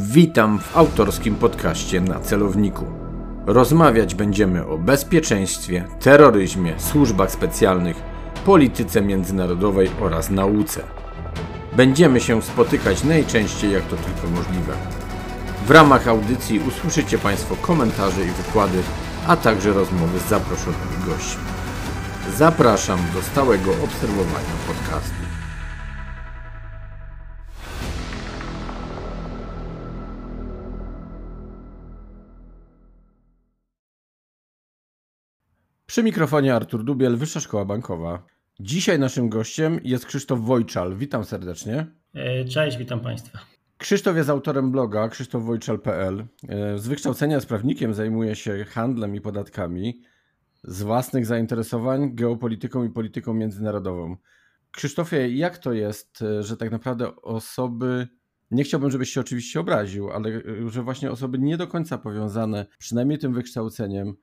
Witam w autorskim podcaście na celowniku. Rozmawiać będziemy o bezpieczeństwie, terroryzmie, służbach specjalnych, polityce międzynarodowej oraz nauce. Będziemy się spotykać najczęściej jak to tylko możliwe. W ramach audycji usłyszycie Państwo komentarze i wykłady, a także rozmowy z zaproszonymi gośćmi. Zapraszam do stałego obserwowania podcastu. Przy mikrofonie Artur Dubiel, Wyższa Szkoła Bankowa. Dzisiaj naszym gościem jest Krzysztof Wojczal. Witam serdecznie. E, cześć, witam Państwa. Krzysztof jest autorem bloga krzysztofwojczal.pl. E, z wykształcenia jest prawnikiem, zajmuje się handlem i podatkami. Z własnych zainteresowań geopolityką i polityką międzynarodową. Krzysztofie, jak to jest, e, że tak naprawdę osoby, nie chciałbym, żebyś się oczywiście obraził, ale że właśnie osoby nie do końca powiązane, przynajmniej tym wykształceniem,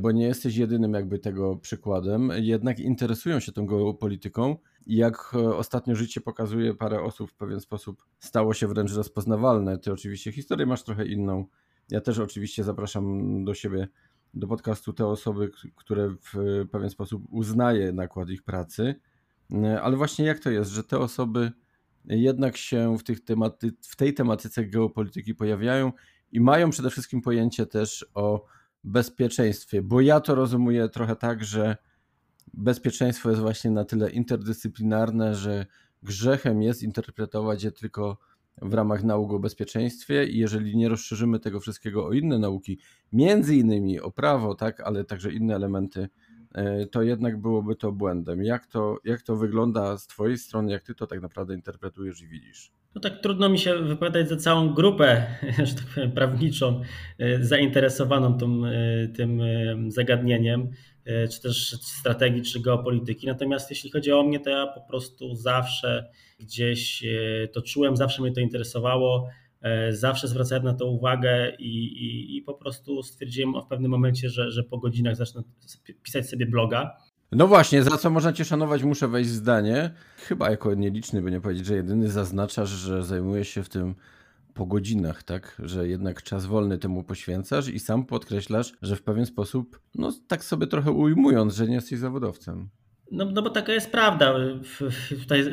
bo nie jesteś jedynym jakby tego przykładem, jednak interesują się tą geopolityką i jak e, ostatnio życie pokazuje, parę osób w pewien sposób stało się wręcz rozpoznawalne. Ty oczywiście historię masz trochę inną. Ja też oczywiście zapraszam do siebie, do podcastu te osoby, które w pewien sposób uznaje nakład ich pracy, e, ale właśnie jak to jest, że te osoby jednak się w, tych tematy, w tej tematyce geopolityki pojawiają i mają przede wszystkim pojęcie też o bezpieczeństwie, bo ja to rozumuję trochę tak, że bezpieczeństwo jest właśnie na tyle interdyscyplinarne, że grzechem jest interpretować je tylko w ramach nauk o bezpieczeństwie i jeżeli nie rozszerzymy tego wszystkiego o inne nauki, między innymi o prawo, tak, ale także inne elementy, to jednak byłoby to błędem. Jak to, jak to wygląda z Twojej strony, jak Ty to tak naprawdę interpretujesz i widzisz? No tak trudno mi się wypowiadać za całą grupę, że tak powiem, prawniczą, e, zainteresowaną tym, e, tym e, zagadnieniem, czy też strategii, czy geopolityki. Natomiast jeśli chodzi o mnie, to ja po prostu zawsze gdzieś to czułem, zawsze mnie to interesowało, zawsze zwracałem na to uwagę i, i, i po prostu stwierdziłem w pewnym momencie, że, że po godzinach zacznę pisać sobie bloga. No właśnie, za co można cię szanować, muszę wejść w zdanie. Chyba jako nieliczny, by nie powiedzieć, że jedyny zaznaczasz, że zajmujesz się w tym po godzinach, tak? Że jednak czas wolny temu poświęcasz i sam podkreślasz, że w pewien sposób, no tak sobie trochę ujmując, że nie jesteś zawodowcem. No, no bo taka jest prawda. Tutaj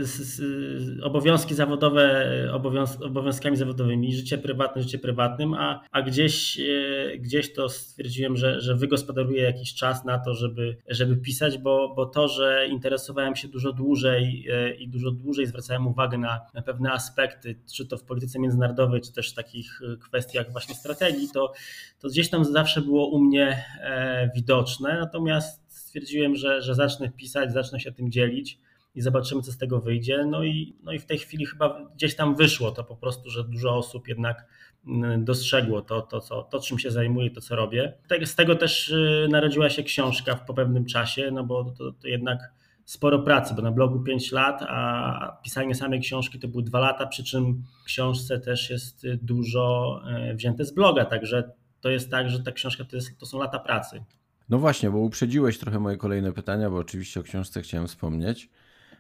obowiązki zawodowe obowiąz, obowiązkami zawodowymi, życie prywatne, życie prywatnym, a, a gdzieś, e, gdzieś to stwierdziłem, że, że wygospodaruję jakiś czas na to, żeby, żeby pisać, bo, bo to, że interesowałem się dużo dłużej e, i dużo dłużej zwracałem uwagę na, na pewne aspekty, czy to w polityce międzynarodowej, czy też w takich kwestiach właśnie strategii, to, to gdzieś tam zawsze było u mnie e, widoczne. Natomiast stwierdziłem, że, że zacznę pisać, zacznę się tym dzielić i zobaczymy, co z tego wyjdzie. No i, no i w tej chwili chyba gdzieś tam wyszło to po prostu, że dużo osób jednak mm, dostrzegło to, to, co, to czym się zajmuję, to co robię. Z tego też y, narodziła się książka po pewnym czasie, no bo to, to jednak sporo pracy, bo na blogu 5 lat, a pisanie samej książki to były 2 lata, przy czym w książce też jest dużo y, wzięte z bloga, także to jest tak, że ta książka to, jest, to są lata pracy. No właśnie, bo uprzedziłeś trochę moje kolejne pytania, bo oczywiście o książce chciałem wspomnieć.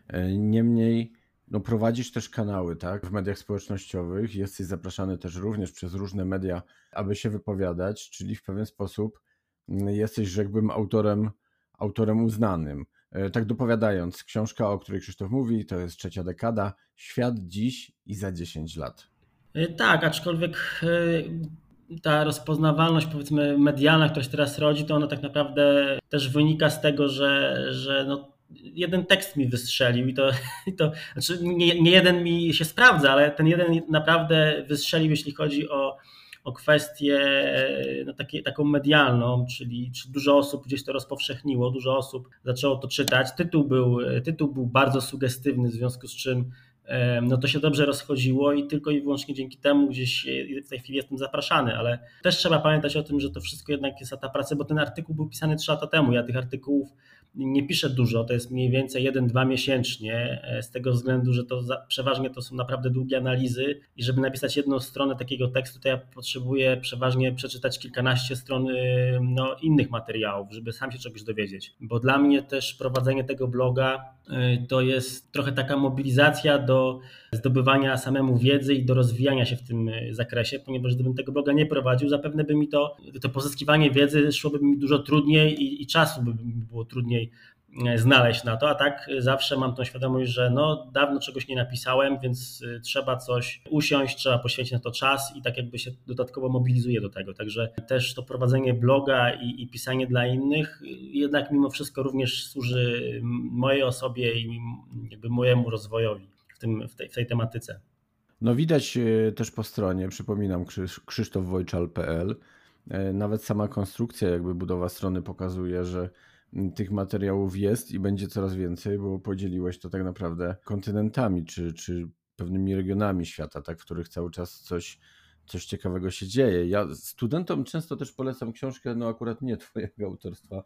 E, niemniej, no prowadzisz też kanały, tak, w mediach społecznościowych. Jesteś zapraszany też również przez różne media, aby się wypowiadać, czyli w pewien sposób mm, jesteś, rzekłbym, autorem, autorem uznanym. E, tak dopowiadając, książka, o której Krzysztof mówi, to jest trzecia dekada, świat dziś i za 10 lat. E, tak, aczkolwiek ta rozpoznawalność, powiedzmy, medialna, która się teraz rodzi, to ona tak naprawdę też wynika z tego, że, że no, jeden tekst mi wystrzelił i to, i to znaczy nie, nie jeden mi się sprawdza, ale ten jeden naprawdę wystrzelił, jeśli chodzi o, o kwestię no, takie, taką medialną, czyli, czyli dużo osób gdzieś to rozpowszechniło, dużo osób zaczęło to czytać. Tytuł był, tytuł był bardzo sugestywny, w związku z czym no to się dobrze rozchodziło i tylko i wyłącznie dzięki temu gdzieś w tej chwili jestem zapraszany, ale też trzeba pamiętać o tym, że to wszystko jednak jest ta praca, bo ten artykuł był pisany trzy lata temu. Ja tych artykułów nie piszę dużo, to jest mniej więcej jeden, dwa miesięcznie, z tego względu, że to za, przeważnie to są naprawdę długie analizy i żeby napisać jedną stronę takiego tekstu, to ja potrzebuję przeważnie przeczytać kilkanaście stron no, innych materiałów, żeby sam się czegoś dowiedzieć. Bo dla mnie też prowadzenie tego bloga to jest trochę taka mobilizacja do zdobywania samemu wiedzy i do rozwijania się w tym zakresie, ponieważ gdybym tego bloga nie prowadził, zapewne by mi to, to pozyskiwanie wiedzy szłoby mi dużo trudniej i, i czasu by było trudniej e, znaleźć na to, a tak zawsze mam tą świadomość, że no dawno czegoś nie napisałem, więc e, trzeba coś usiąść, trzeba poświęcić na to czas i tak jakby się dodatkowo mobilizuje do tego. Także też to prowadzenie bloga i, i pisanie dla innych jednak mimo wszystko również służy mojej osobie i jakby mojemu rozwojowi w, tym, w, tej, w tej tematyce. No widać e, też po stronie, przypominam, krzysztofwojczal.pl, e, nawet sama konstrukcja, jakby budowa strony pokazuje, że tych materiałów jest i będzie coraz więcej, bo podzieliłeś to tak naprawdę kontynentami, czy, czy pewnymi regionami świata, tak, w których cały czas coś, coś ciekawego się dzieje. Ja studentom często też polecam książkę, no akurat nie twojego autorstwa,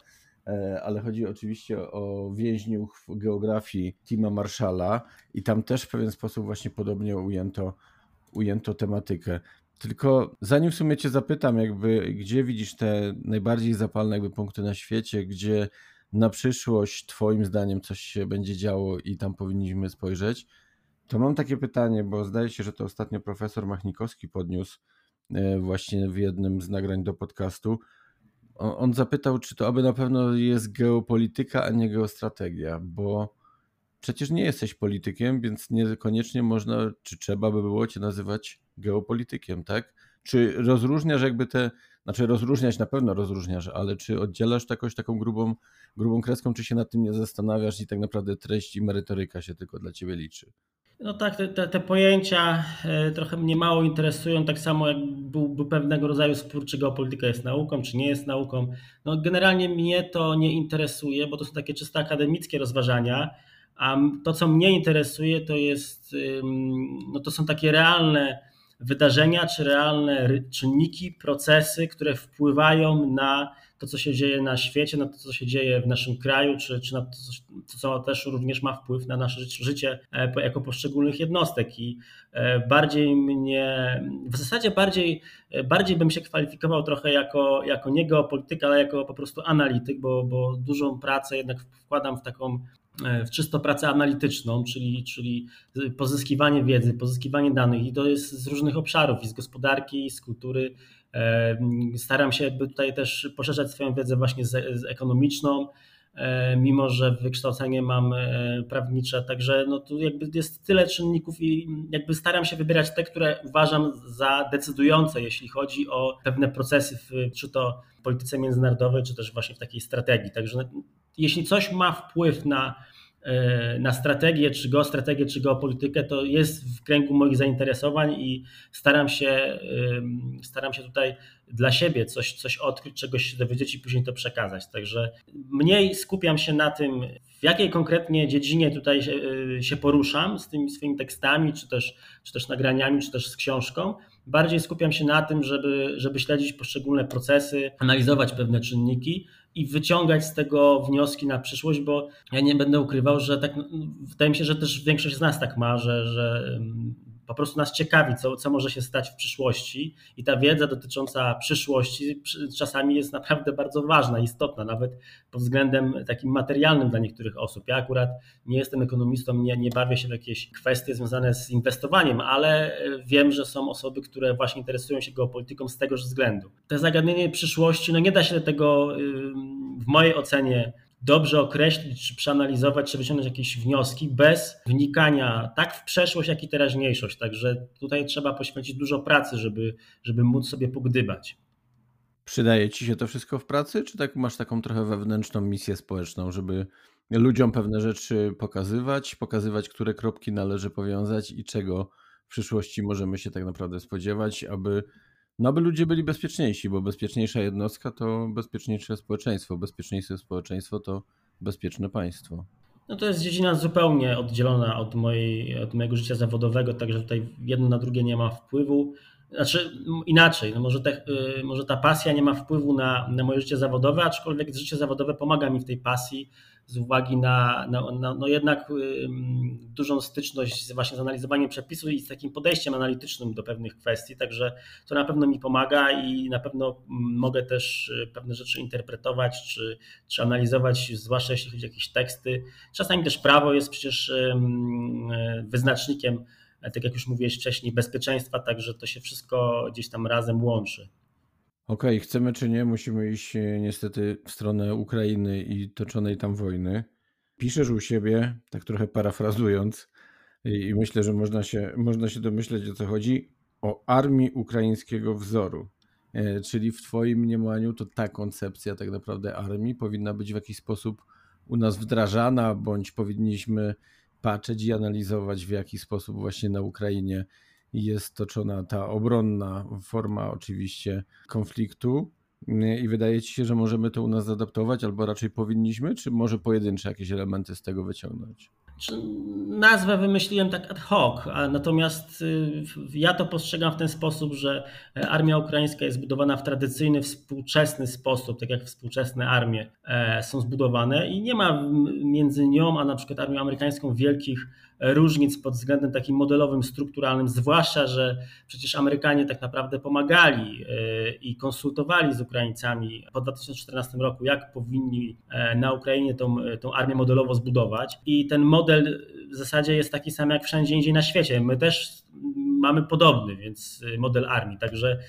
E, ale chodzi oczywiście o więźniów geografii Tima Marshalla i tam też w pewien sposób właśnie podobnie ujęto, ujęto tematykę. Tylko zanim w sumie cię zapytam, jakby gdzie widzisz te najbardziej zapalne jakby punkty na świecie, gdzie na przyszłość twoim zdaniem coś się będzie działo i tam powinniśmy spojrzeć, to mam takie pytanie, bo zdaje się, że to ostatnio profesor Machnikowski podniósł e, właśnie w jednym z nagrań do podcastu, on zapytał, czy to aby na pewno jest geopolityka, a nie geostrategia, bo przecież nie jesteś politykiem, więc niekoniecznie można, czy trzeba by było cię nazywać geopolitykiem, tak? Czy rozróżniasz jakby te, znaczy rozróżniać na pewno rozróżniasz, ale czy oddzielasz jakoś taką grubą, grubą kreską, czy się nad tym nie zastanawiasz i tak naprawdę treść i merytoryka się tylko dla ciebie liczy? No tak, te, te, te, pojęcia e, trochę mnie mało interesują, tak samo jak byłby pewnego rodzaju spór, czy geopolityka jest nauką, czy nie jest nauką. No generalnie mnie to nie interesuje, bo to są takie czysto akademickie rozważania, a to, co mnie interesuje, to jest, no to są takie realne wydarzenia, czy realne czynniki, procesy, które wpływają na to, co się dzieje na świecie, na to, co się dzieje w naszym kraju, czy, czy na to, co też również ma wpływ na nasze życie e, jako poszczególnych jednostek. I e, bardziej mnie, w zasadzie bardziej, e, bardziej bym się kwalifikował trochę jako, jako nie geopolityk, ale jako po prostu analityk, bo, bo dużą pracę jednak wkładam w taką w czysto pracę analityczną, czyli, czyli pozyskiwanie wiedzy, pozyskiwanie danych i to jest z różnych obszarów, i z gospodarki, i z kultury, Staram się jakby tutaj też poszerzać swoją wiedzę właśnie z, z ekonomiczną, mimo że wykształcenie mam e, prawnicze, także no tu jakby jest tyle czynników i jakby staram się wybierać te, które uważam za decydujące, jeśli chodzi o pewne procesy, w, czy to w polityce międzynarodowej, czy też właśnie w takiej strategii. Także jeśli coś ma wpływ na E, na strategię, czy geostrategię, czy geopolitykę, to jest w kręgu moich zainteresowań i staram się, staram się tutaj dla siebie coś, coś odkryć, czegoś się dowiedzieć i później to przekazać. Także mniej skupiam się na tym, w jakiej konkretnie dziedzinie tutaj się, e, się poruszam z tymi swoimi tekstami, czy też, czy też nagraniami, czy też z książką. Bardziej skupiam się na tym, żeby, żeby śledzić poszczególne procesy, analizować pewne czynniki i wyciągać z tego wnioski na przyszłość, bo ja nie będę ukrywał, że tak, wydaje mi się, że też większość z nas tak ma, że, że po prostu nas ciekawi, co, co może się stać w przyszłości i ta wiedza dotycząca przyszłości czasami jest naprawdę bardzo ważna, istotna, nawet pod względem takim materialnym dla niektórych osób. Ja akurat nie jestem ekonomistą, nie, nie bawię się w jakieś kwestie związane z inwestowaniem, ale wiem, że są osoby, które właśnie interesują się geopolityką z tegoż względu. Te zagadnienie przyszłości, no nie da się tego w mojej ocenie dobrze określić, czy przeanalizować, czy wyciągnąć jakieś wnioski bez wnikania tak w przeszłość, jak i teraźniejszość. Także tutaj trzeba poświęcić dużo pracy, żeby, żeby móc sobie pogdybać. Przydaje ci się to wszystko w pracy, czy tak masz taką trochę wewnętrzną misję społeczną, żeby ludziom pewne rzeczy pokazywać, pokazywać, które kropki należy powiązać i czego w przyszłości możemy się tak naprawdę spodziewać, aby no, aby ludzie byli bezpieczniejsi, bo bezpieczniejsza jednostka to bezpieczniejsze społeczeństwo. Bezpieczniejsze społeczeństwo to bezpieczne państwo. No to jest dziedzina zupełnie oddzielona od, mojej, od mojego życia zawodowego, także tutaj jedno na drugie nie ma wpływu. Znaczy inaczej, no może, te, y, może ta pasja nie ma wpływu na, na moje życie zawodowe, aczkolwiek życie zawodowe pomaga mi w tej pasji z uwagi na, na, na no jednak dużą styczność z, właśnie z analizowaniem przepisów i z takim podejściem analitycznym do pewnych kwestii, także to na pewno mi pomaga i na pewno mogę też y, pewne rzeczy interpretować czy, czy analizować, zwłaszcza jeśli chodzi o jakieś teksty. Czasami też prawo jest przecież wyznacznikiem, tak jak już mówiłeś wcześniej, bezpieczeństwa, także to się wszystko gdzieś tam razem łączy. Okej, okay, chcemy czy nie, musimy iść e, niestety w stronę Ukrainy i toczonej tam wojny. Piszesz u siebie, tak trochę parafrazując, i myślę, że można się, można się domyśleć o co chodzi, o armii ukraińskiego wzoru. E, czyli w Twoim mniemaniu to ta koncepcja tak naprawdę armii powinna być w jakiś sposób u nas wdrażana, bądź powinniśmy patrzeć i analizować, w jaki sposób właśnie na Ukrainie jest toczona ta obronna forma oczywiście konfliktu. I wydaje ci się, że możemy to u nas zadaptować, albo raczej powinniśmy, czy może pojedyncze jakieś elementy z tego wyciągnąć? Nazwę wymyśliłem tak ad hoc, natomiast y, ja to postrzegam w ten sposób, że armia ukraińska jest zbudowana w tradycyjny, współczesny sposób, tak jak współczesne armie e, są zbudowane i nie ma między nią a na przykład armią amerykańską wielkich różnic pod względem takim modelowym, strukturalnym, zwłaszcza, że przecież Amerykanie tak naprawdę pomagali e, i konsultowali z Ukraińcami po 2014 roku, jak powinni e, na Ukrainie tą, tą armię modelowo zbudować. I ten model w zasadzie jest taki sam jak wszędzie indziej na świecie. My też mamy podobny, więc model armii. Także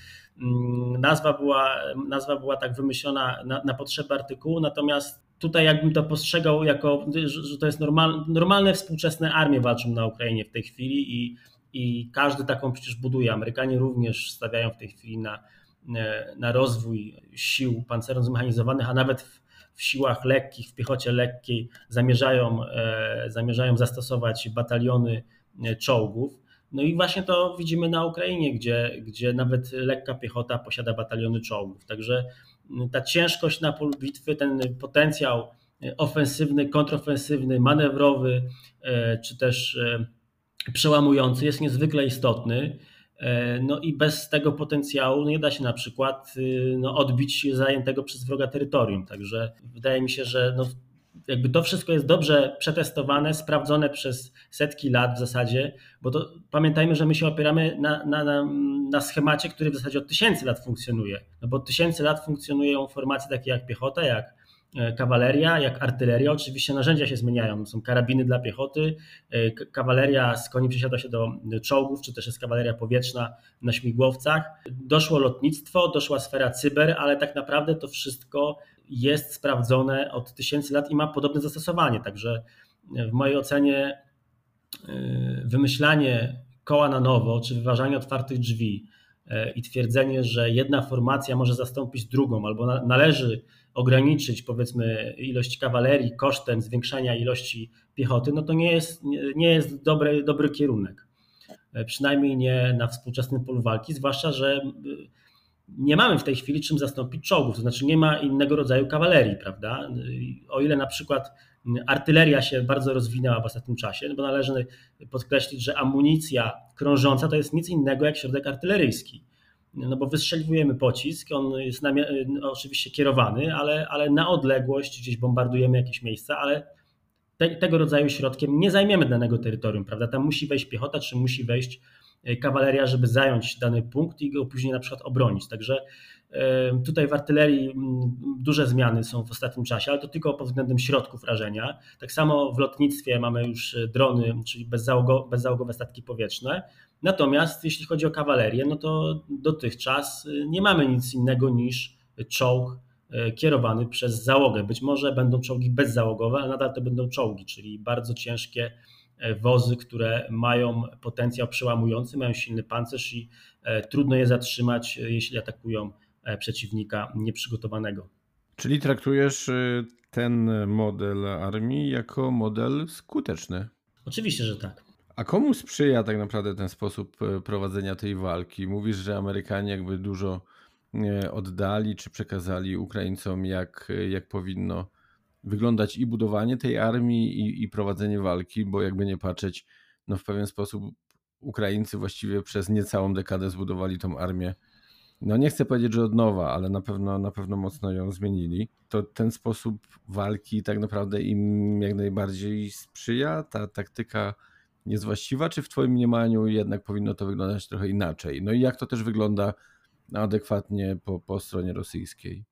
mm, nazwa była, nazwa była tak wymyślona na, na potrzeby artykułu, natomiast tutaj jakbym to postrzegał jako, że to jest normal, normalne współczesne armie walczą na Ukrainie w tej chwili i, i każdy taką przecież buduje. Amerykanie również stawiają w tej chwili na, na rozwój sił pancerno zmechanizowanych, a nawet w, w siłach lekkich, w piechocie lekkiej zamierzają, e, zamierzają zastosować bataliony e, czołgów. No i właśnie to widzimy na Ukrainie, gdzie, gdzie nawet lekka piechota posiada bataliony czołgów. Także ta ciężkość na polu bitwy, ten potencjał ofensywny, kontrofensywny, manewrowy, e, czy też e, przełamujący jest niezwykle istotny. E, no i bez tego potencjału nie da się na przykład no, odbić zajętego przez wroga terytorium. Także wydaje mi się, że no, jakby to wszystko jest dobrze przetestowane, sprawdzone przez setki lat w zasadzie, bo to pamiętajmy, że my się opieramy na, na, na, na schemacie, który w zasadzie od tysięcy lat funkcjonuje. No bo od tysięcy lat funkcjonują formacje takie jak piechota, jak e, kawaleria, jak artyleria. Oczywiście narzędzia się zmieniają. Są karabiny dla piechoty, e, kawaleria z koni przesiada się do czołgów, czy też jest kawaleria powietrzna na śmigłowcach. Doszło lotnictwo, doszła sfera cyber, ale tak naprawdę to wszystko jest sprawdzone od tysięcy lat i ma podobne zastosowanie. Także w mojej ocenie y, wymyślanie koła na nowo, czy wyważanie otwartych drzwi y, i twierdzenie, że jedna formacja może zastąpić drugą, albo należy ograniczyć powiedzmy ilość kawalerii kosztem zwiększania ilości piechoty, no to nie jest, nie jest dobry, dobry kierunek. Y, przynajmniej nie na współczesnym polu walki, zwłaszcza, że nie mamy w tej chwili czym zastąpić czołgów, to znaczy nie ma innego rodzaju kawalerii, prawda? O ile na przykład artyleria się bardzo rozwinęła w ostatnim czasie, no bo należy podkreślić, że amunicja krążąca to jest nic innego jak środek artyleryjski. No bo wystrzeliwujemy pocisk, on jest no, oczywiście kierowany, ale, ale na odległość gdzieś bombardujemy jakieś miejsca, ale te, tego rodzaju środkiem nie zajmiemy danego terytorium, prawda? Tam musi wejść piechota, czy musi wejść kawaleria, żeby zająć dany punkt i go później na przykład obronić. Także e, tutaj w artylerii duże zmiany są w ostatnim czasie, ale to tylko pod względem środków rażenia. Tak samo w lotnictwie mamy już e, drony, czyli bezzałogowe statki powietrzne. Natomiast jeśli chodzi o kawalerię, no to dotychczas nie mamy nic innego niż czołg kierowany przez załogę. Być może będą czołgi bezzałogowe, ale nadal to będą czołgi, czyli bardzo ciężkie E, wozy, które mają potencjał przełamujący, mają silny pancerz i e, trudno je zatrzymać, e, jeśli atakują przeciwnika nieprzygotowanego. Czyli traktujesz ten model armii jako model skuteczny? Oczywiście, że tak. A komu sprzyja tak naprawdę ten sposób prowadzenia tej walki? Mówisz, że Amerykanie jakby dużo oddali czy przekazali Ukraińcom, jak, jak powinno wyglądać i budowanie tej armii, i, i prowadzenie walki, bo jakby nie patrzeć, no w pewien sposób Ukraińcy właściwie przez niecałą dekadę zbudowali tą armię no nie chcę powiedzieć, że od nowa, ale na pewno, na pewno mocno ją zmienili, to ten sposób walki tak naprawdę im jak najbardziej sprzyja? Ta taktyka jest właściwa, czy w Twoim mniemaniu jednak powinno to wyglądać trochę inaczej? No i jak to też wygląda adekwatnie po, po stronie rosyjskiej?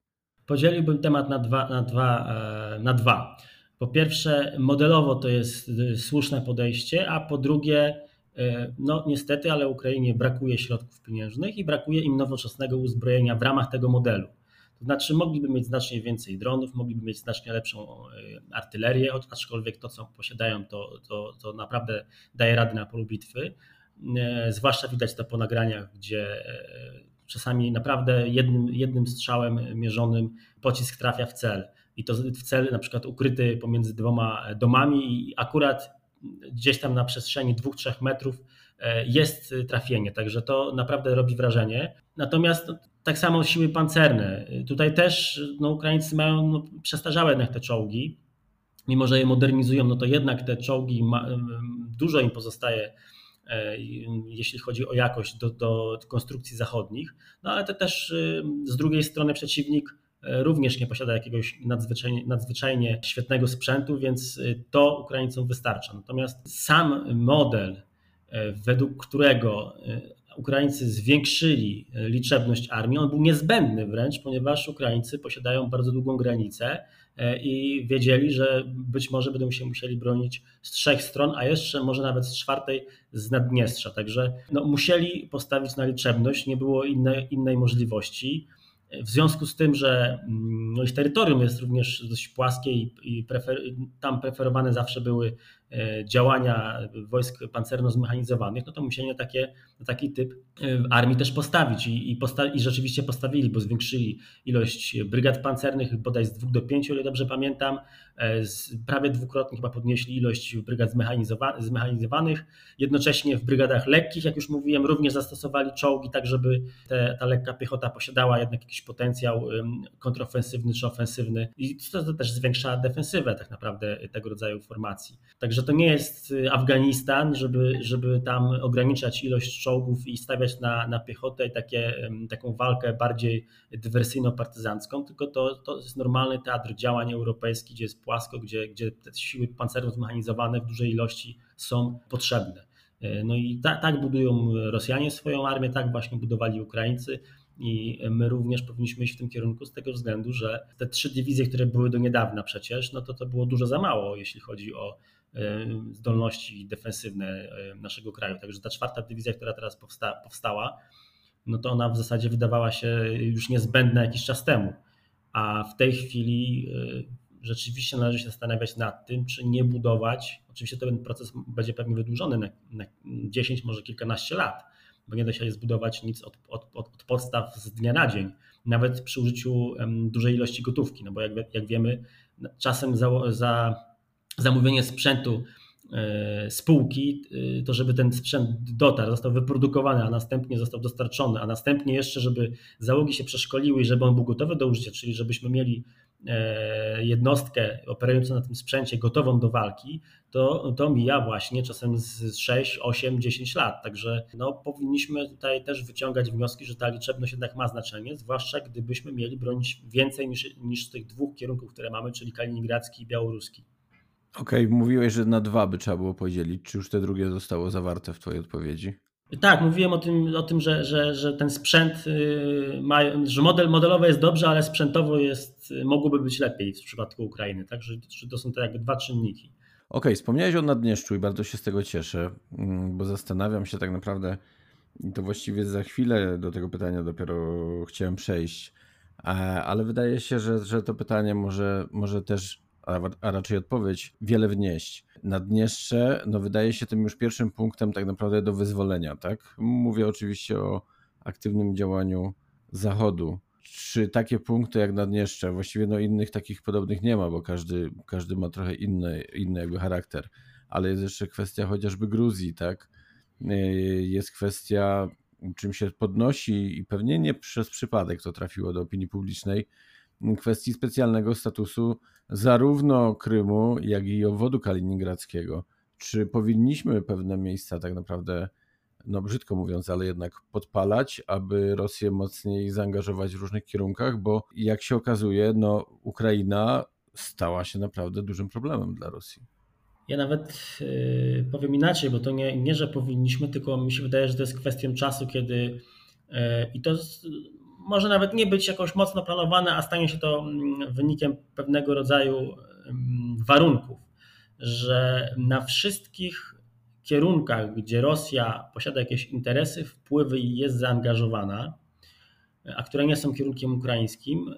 Podzieliłbym temat na dwa, na, dwa, e, na dwa. Po pierwsze, modelowo to jest e, słuszne podejście, a po drugie, e, no niestety, ale Ukrainie brakuje środków pieniężnych i brakuje im nowoczesnego uzbrojenia w ramach tego modelu. To znaczy, mogliby mieć znacznie więcej dronów, mogliby mieć znacznie lepszą artylerię, aczkolwiek to, co posiadają, to, to, to naprawdę daje rady na polu bitwy. Zwłaszcza widać to po nagraniach, gdzie czasami naprawdę jednym, jednym strzałem mierzonym pocisk trafia w cel. I to w cel na przykład ukryty pomiędzy dwoma domami i akurat gdzieś tam na przestrzeni 2-3 metrów e, jest trafienie, także to naprawdę robi wrażenie. Natomiast no, tak samo siły pancerne. Tutaj też no, Ukraińcy mają no, przestarzałe jednak te czołgi, mimo że je modernizują, no to jednak te czołgi ma, dużo im pozostaje E, jeśli chodzi o jakość do, do konstrukcji zachodnich. No ale to też y, z drugiej strony przeciwnik e, również nie posiada jakiegoś nadzwyczajnie, nadzwyczajnie świetnego sprzętu, więc y, to Ukraińcom wystarcza. Natomiast sam model, e, według którego Ukraińcy zwiększyli liczebność armii, on był niezbędny wręcz, ponieważ Ukraińcy posiadają bardzo długą granicę E, i wiedzieli, że być może będą się musieli bronić z trzech stron, a jeszcze może nawet z czwartej z Naddniestrza. Także no, musieli postawić na liczebność, nie było innej, innej możliwości. W związku z tym, że mm, no, ich terytorium jest również dość płaskie i, i prefer, tam preferowane zawsze były e, działania wojsk pancerno-zmechanizowanych, no to musieli na, takie, na taki typ e, armii też postawić I, i, posta i rzeczywiście postawili, bo zwiększyli ilość brygad pancernych bodaj z dwóch do pięciu, ile dobrze pamiętam, e, z, prawie dwukrotnie chyba podnieśli ilość brygad zmechanizowa zmechanizowanych. Jednocześnie w brygadach lekkich, jak już mówiłem, również zastosowali czołgi, tak żeby te, ta lekka piechota posiadała jednak jakiś potencjał kontrofensywny czy ofensywny i to, to też zwiększa defensywę tak naprawdę tego rodzaju formacji. Także to nie jest y, Afganistan, żeby, żeby tam ograniczać ilość czołgów i stawiać na, na piechotę i takie, taką walkę bardziej dywersyjno-partyzancką, tylko to, to jest normalny teatr działań europejski, gdzie jest płasko, gdzie, gdzie te siły pancerne zmechanizowane w dużej ilości są potrzebne. Y, no i ta, tak budują Rosjanie swoją armię, tak właśnie budowali Ukraińcy. I my również powinniśmy iść w tym kierunku z tego względu, że te trzy dywizje, które były do niedawna przecież, no to to było dużo za mało, jeśli chodzi o e, zdolności defensywne e, naszego kraju. Także ta czwarta dywizja, która teraz powsta powstała, no to ona w zasadzie wydawała się już niezbędna jakiś czas temu. A w tej chwili e, rzeczywiście należy się zastanawiać nad tym, czy nie budować. Oczywiście ten proces będzie pewnie wydłużony na, na 10, może kilkanaście lat bo nie da się zbudować nic od, od, od, podstaw z dnia na dzień, nawet przy użyciu dużej ilości gotówki, no bo jak, jak wiemy, czasem za, za zamówienie sprzętu e, spółki, e, to żeby ten sprzęt dotarł, został wyprodukowany, a następnie został dostarczony, a następnie jeszcze, żeby załogi się przeszkoliły i żeby on był gotowy do użycia, czyli żebyśmy mieli E, jednostkę operującą na tym sprzęcie gotową do walki, to, to mija właśnie czasem z 6, 8, 10 lat. Także no, powinniśmy tutaj też wyciągać wnioski, że ta liczebność jednak ma znaczenie, zwłaszcza gdybyśmy mieli bronić więcej niż, niż tych dwóch kierunków, które mamy, czyli kaliningradzki i białoruski. Okej, okay, mówiłeś, że na dwa by trzeba było podzielić. Czy już te drugie zostało zawarte w Twojej odpowiedzi? Tak, mówiłem o tym, o tym że, że, że ten sprzęt y, ma, że model modelowy jest dobrze, ale sprzętowo jest, mogłoby być lepiej w przypadku Ukrainy. Także to są te jakby dwa czynniki. Okej, okay, wspomniałeś o Naddnieszczu i bardzo się z tego cieszę, mm, bo zastanawiam się tak naprawdę, i to właściwie za chwilę do tego pytania dopiero chciałem przejść, ale wydaje się, że, że to pytanie może, może też, a raczej odpowiedź, wiele wnieść. Naddniestrze no wydaje się tym już pierwszym punktem tak naprawdę do wyzwolenia, tak? Mówię oczywiście o aktywnym działaniu Zachodu. Czy takie punkty jak Naddniestrze, właściwie no innych takich podobnych nie ma, bo każdy, każdy ma trochę inny, inny jakby charakter, ale jest jeszcze kwestia chociażby Gruzji, tak? Jest kwestia czym się podnosi i pewnie nie przez przypadek to trafiło do opinii publicznej, kwestii specjalnego statusu zarówno Krymu, jak i obwodu kaliningradzkiego. Czy powinniśmy pewne miejsca tak naprawdę no brzydko mówiąc, ale jednak podpalać, aby Rosję mocniej zaangażować w różnych kierunkach, bo jak się okazuje, no Ukraina stała się naprawdę dużym problemem dla Rosji. Ja nawet yy, powiem inaczej, bo to nie, nie, że powinniśmy, tylko mi się wydaje, że to jest kwestią czasu, kiedy yy, i to może nawet nie być jakoś mocno planowane, a stanie się to mm, wynikiem pewnego rodzaju yy, warunków, że na wszystkich kierunkach, gdzie Rosja posiada jakieś interesy, wpływy i jest zaangażowana, a które nie są kierunkiem ukraińskim,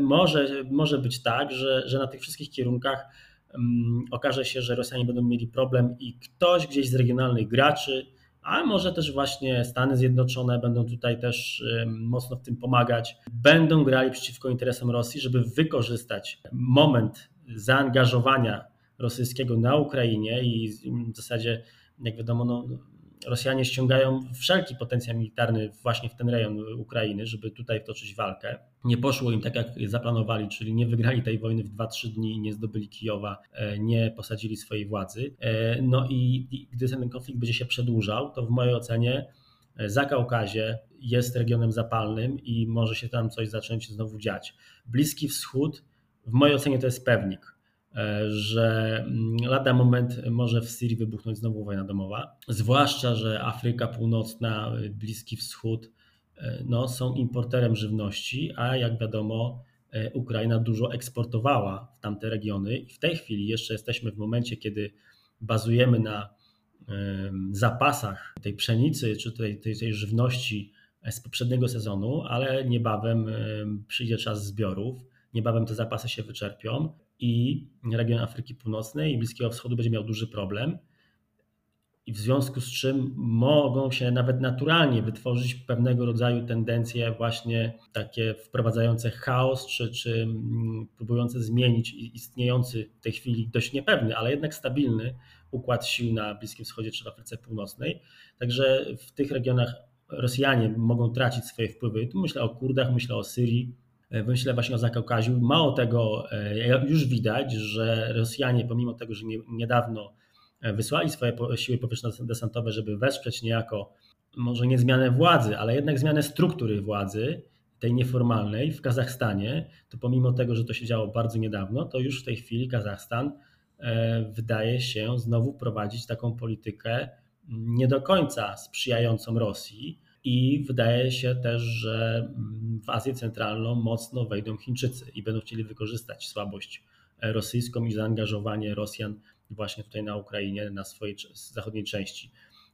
może, może być tak, że, że na tych wszystkich kierunkach um, okaże się, że Rosjanie będą mieli problem i ktoś gdzieś z regionalnych graczy, a może też właśnie Stany Zjednoczone będą tutaj też mocno w tym pomagać, będą grali przeciwko interesom Rosji, żeby wykorzystać moment zaangażowania rosyjskiego na Ukrainie i w zasadzie, jak wiadomo, no, Rosjanie ściągają wszelki potencjał militarny właśnie w ten rejon Ukrainy, żeby tutaj wtoczyć walkę. Nie poszło im tak, jak zaplanowali, czyli nie wygrali tej wojny w 2-3 dni, nie zdobyli Kijowa, e, nie posadzili swojej władzy. E, no i, i gdy ten konflikt będzie się przedłużał, to w mojej ocenie e, Zakaukazie jest regionem zapalnym i może się tam coś zacząć znowu dziać. Bliski Wschód, w mojej ocenie, to jest pewnik że mm, lada moment może w Syrii wybuchnąć znowu wojna domowa. Zwłaszcza, że Afryka Północna, Bliski Wschód e, no, są importerem żywności, a jak wiadomo, e, Ukraina dużo eksportowała w tamte regiony w tej chwili jeszcze jesteśmy w momencie, kiedy bazujemy na zapasach tej pszenicy czy tej, tej, tej żywności z poprzedniego sezonu, ale niebawem przyjdzie czas zbiorów, niebawem te zapasy się wyczerpią i region Afryki Północnej i Bliskiego Wschodu będzie miał duży problem. I w związku z czym mogą się nawet naturalnie wytworzyć pewnego rodzaju tendencje, właśnie takie wprowadzające chaos, czy, czy mm, próbujące zmienić istniejący w tej chwili dość niepewny, ale jednak stabilny układ sił na Bliskim Wschodzie czy w Afryce Północnej. Także w tych regionach Rosjanie mogą tracić swoje wpływy. Tu myślę o Kurdach, myślę o Syrii, myślę właśnie o Zakaukaziu. Mało tego, e, już widać, że Rosjanie, pomimo tego, że niedawno e, wysłali swoje siły powietrzno-desantowe, żeby wesprzeć niejako, może nie zmianę władzy, ale jednak zmianę struktury władzy, tej nieformalnej w Kazachstanie, to pomimo tego, że to się działo bardzo niedawno, to już w tej chwili Kazachstan e, wydaje się znowu prowadzić taką politykę nie do końca sprzyjającą Rosji, i wydaje się też, że mm, w Azję Centralną mocno wejdą Chińczycy i będą chcieli wykorzystać słabość rosyjską i zaangażowanie Rosjan właśnie tutaj na Ukrainie, na swojej zachodniej części.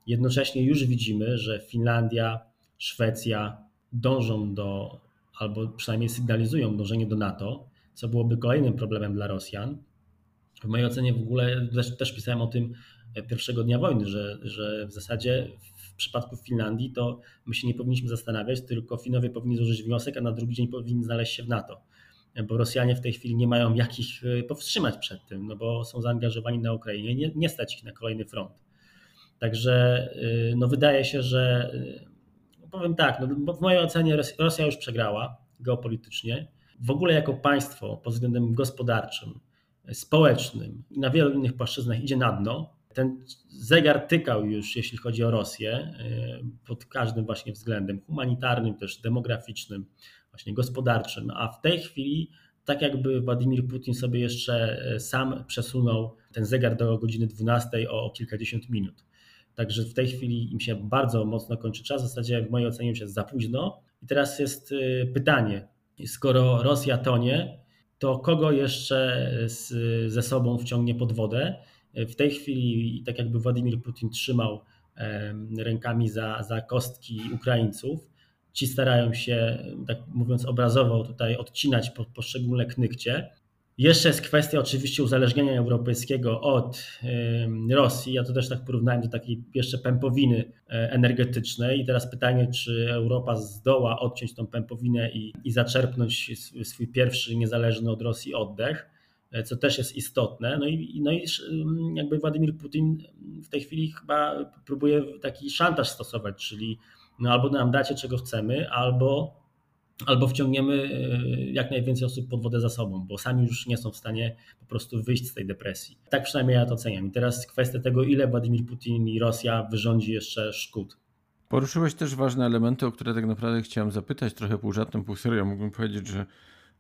Jednocześnie już widzimy, że Finlandia, Szwecja dążą do, albo przynajmniej sygnalizują dążenie do NATO, co byłoby kolejnym problemem dla Rosjan. W mojej ocenie w ogóle też, też pisałem o tym pierwszego dnia wojny, że, że w zasadzie przypadku Finlandii, to my się nie powinniśmy zastanawiać, tylko Finowie powinni złożyć wniosek, a na drugi dzień powinni znaleźć się w NATO. Bo Rosjanie w tej chwili nie mają jak ich e, powstrzymać przed tym, no bo są zaangażowani na Ukrainie, nie, nie stać ich na kolejny front. Także e, no wydaje się, że no powiem tak, no w mojej ocenie Rosja już przegrała geopolitycznie. W ogóle jako państwo pod względem gospodarczym, społecznym i na wielu innych płaszczyznach idzie na dno ten zegar tykał już, jeśli chodzi o Rosję, e, pod każdym właśnie względem humanitarnym, też demograficznym, właśnie gospodarczym, a w tej chwili tak jakby Władimir Putin sobie jeszcze e, sam przesunął ten zegar do godziny 12 o, kilkadziesiąt minut. Także w tej chwili im się bardzo mocno kończy czas, w zasadzie w mojej ocenie już jest za późno. I teraz jest e, pytanie, skoro Rosja tonie, to kogo jeszcze z, ze sobą wciągnie pod wodę? W tej chwili, tak jakby Władimir Putin trzymał rękami za, za kostki Ukraińców, ci starają się, tak mówiąc obrazowo, tutaj odcinać po, poszczególne knykcie. Jeszcze jest kwestia oczywiście uzależnienia europejskiego od Rosji. Ja to też tak porównałem do takiej jeszcze pępowiny e, energetycznej. I teraz pytanie, czy Europa zdoła odciąć tą pępowinę i, i zaczerpnąć swój pierwszy niezależny od Rosji oddech E, co też jest istotne. No i, no i jakby Władimir Putin w tej chwili chyba próbuje taki szantaż stosować, czyli no albo nam dacie czego chcemy, albo albo wciągniemy jak najwięcej osób pod wodę za sobą, bo sami już nie są w stanie po prostu wyjść z tej depresji. Tak przynajmniej ja to oceniam. I teraz kwestia tego, ile Władimir Putin i Rosja wyrządzi jeszcze szkód. Poruszyłeś też ważne elementy, o które tak naprawdę chciałem zapytać, trochę pół żartem, pół serio. Mógłbym powiedzieć, że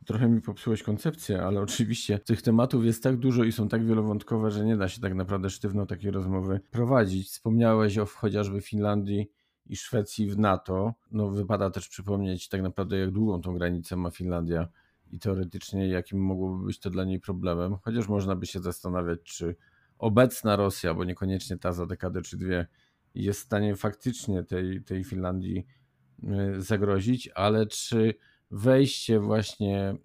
trochę mi popsułeś koncepcję, ale oczywiście tych tematów jest tak dużo i są tak wielowątkowe, że nie da się tak naprawdę sztywno takiej rozmowy prowadzić. Wspomniałeś o chociażby Finlandii i Szwecji w NATO. No wypada też przypomnieć tak naprawdę jak długą tą granicę ma Finlandia i teoretycznie jakim mogłoby być to dla niej problemem, chociaż można by się zastanawiać, czy obecna Rosja, bo niekoniecznie ta za dekadę czy dwie, jest w stanie faktycznie tej, tej Finlandii y, zagrozić, ale czy wejście właśnie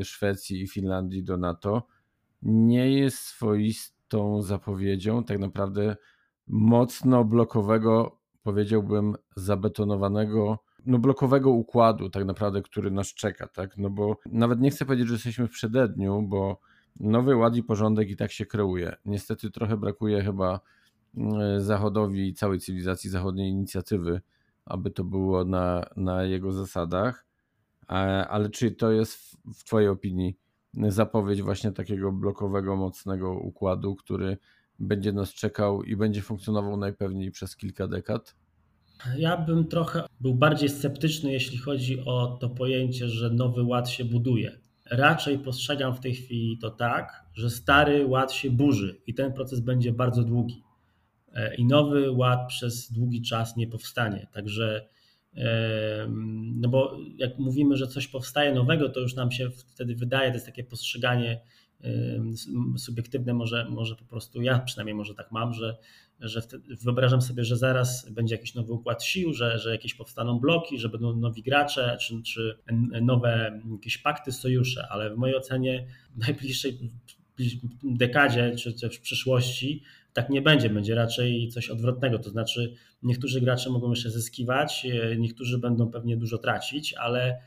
y, Szwecji i Finlandii do NATO nie jest swoistą zapowiedzią tak naprawdę mocno blokowego, powiedziałbym, zabetonowanego, no blokowego układu tak naprawdę, który nas czeka, tak? No bo nawet nie chcę powiedzieć, że jesteśmy w przededniu, bo nowy ład i porządek i tak się kreuje. Niestety trochę brakuje chyba E, Zachodowi i całej cywilizacji zachodniej inicjatywy, aby to było na, na jego zasadach. Ale czy to jest w Twojej opinii zapowiedź właśnie takiego blokowego, mocnego układu, który będzie nas czekał i będzie funkcjonował najpewniej przez kilka dekad? Ja bym trochę był bardziej sceptyczny, jeśli chodzi o to pojęcie, że nowy ład się buduje. Raczej postrzegam w tej chwili to tak, że stary ład się burzy i ten proces będzie bardzo długi. E, i nowy ład przez długi czas nie powstanie. Także, no bo jak mówimy, że coś powstaje nowego, to już nam się wtedy wydaje, to jest takie postrzeganie subiektywne, może, może po prostu ja przynajmniej może tak mam, że, że wyobrażam sobie, że zaraz będzie jakiś nowy układ sił, że, że jakieś powstaną bloki, że będą nowi gracze, czy, czy nowe jakieś pakty, sojusze, ale w mojej ocenie w najbliższej dekadzie czy też w przyszłości tak nie będzie, będzie raczej coś odwrotnego. To znaczy, niektórzy gracze mogą jeszcze zyskiwać, e, niektórzy będą pewnie dużo tracić, ale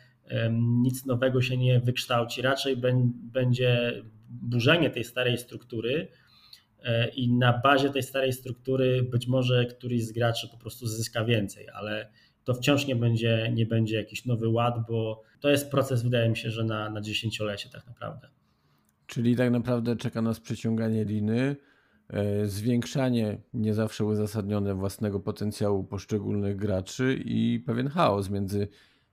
nic nowego się nie wykształci. Raczej będzie burzenie tej starej struktury e, i na bazie tej starej struktury być może któryś z graczy po prostu zyska więcej, ale to wciąż nie będzie, nie będzie jakiś nowy ład, bo to jest proces, wydaje mi się, że na, na dziesięciolecie tak naprawdę. Czyli tak naprawdę czeka nas przeciąganie liny, zwiększanie nie zawsze uzasadnione własnego potencjału poszczególnych graczy i pewien chaos między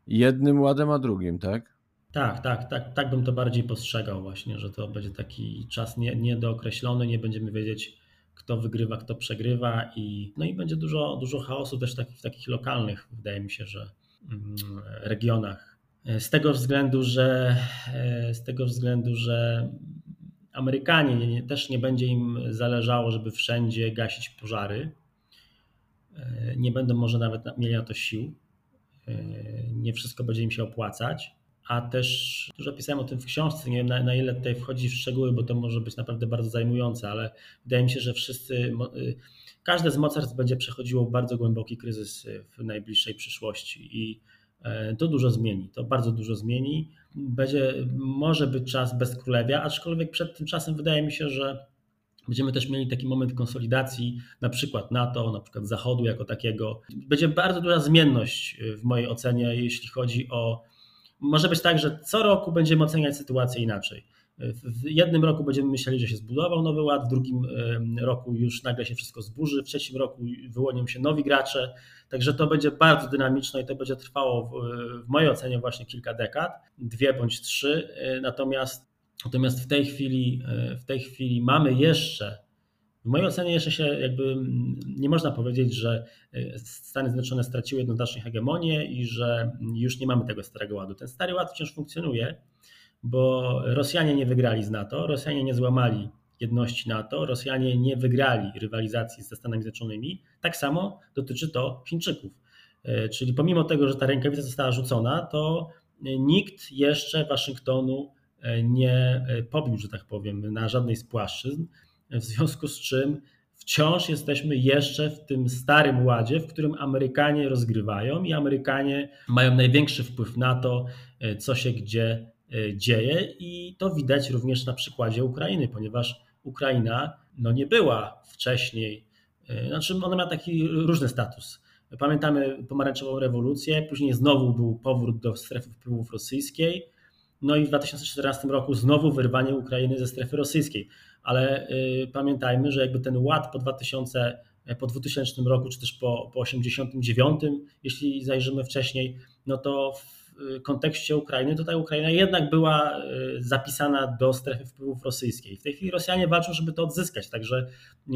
jednym ładem a drugim, tak? Tak, tak, tak, tak bym to bardziej postrzegał właśnie, że to będzie taki czas nie, niedookreślony, nie będziemy wiedzieć kto wygrywa, kto przegrywa i no i będzie dużo, dużo chaosu też w takich lokalnych, wydaje mi się, że mm, regionach z tego względu, że z tego względu, że Amerykanie nie, też nie będzie im zależało, żeby wszędzie gasić pożary. Nie będą może nawet mieli na to sił. Nie wszystko będzie im się opłacać. A też dużo pisałem o tym w książce. Nie wiem na, na ile tutaj wchodzi w szczegóły, bo to może być naprawdę bardzo zajmujące, ale wydaje mi się, że wszyscy, każde z mocarstw będzie przechodziło bardzo głęboki kryzys w najbliższej przyszłości i E, to dużo zmieni, to bardzo dużo zmieni. Będzie, może być czas bez królewia, aczkolwiek przed tym czasem wydaje mi się, że będziemy też mieli taki moment konsolidacji, na przykład NATO, na przykład Zachodu jako takiego. Będzie bardzo duża zmienność w mojej ocenie, jeśli chodzi o. Może być tak, że co roku będziemy oceniać sytuację inaczej. W jednym roku będziemy myśleli, że się zbudował nowy ład, w drugim roku już nagle się wszystko zburzy, w trzecim roku wyłonią się nowi gracze, także to będzie bardzo dynamiczne i to będzie trwało w, w mojej ocenie właśnie kilka dekad, dwie bądź trzy, e, natomiast, natomiast w tej chwili e, w tej chwili mamy jeszcze w mojej ocenie jeszcze się jakby nie można powiedzieć, że e, Stany Zjednoczone straciły jednoznacznie hegemonię i że już nie mamy tego starego ładu. Ten stary ład wciąż funkcjonuje, bo Rosjanie nie wygrali z NATO, Rosjanie nie złamali jedności NATO, Rosjanie nie wygrali rywalizacji ze Stanami Zjednoczonymi. Tak samo dotyczy to Chińczyków. E, czyli pomimo tego, że ta rękawica została rzucona, to nikt jeszcze Waszyngtonu e, nie e, pobił, że tak powiem, na żadnej z płaszczyzn, w związku z czym wciąż jesteśmy jeszcze w tym starym ładzie, w którym Amerykanie rozgrywają i Amerykanie mają największy wpływ na to, co się gdzie dzieje i to widać również na przykładzie Ukrainy, ponieważ Ukraina no nie była wcześniej, e, znaczy ona miała taki różny status. Pamiętamy pomarańczową rewolucję, później znowu był powrót do strefy wpływów rosyjskiej, no i w 2014 roku znowu wyrwanie Ukrainy ze strefy rosyjskiej. Ale y, pamiętajmy, że jakby ten ład po 2000, po 2000 roku, czy też po, po 89, jeśli zajrzymy wcześniej, no to w kontekście Ukrainy, to ta Ukraina jednak była y, zapisana do strefy wpływów rosyjskiej. W tej chwili Rosjanie walczą, żeby to odzyskać, także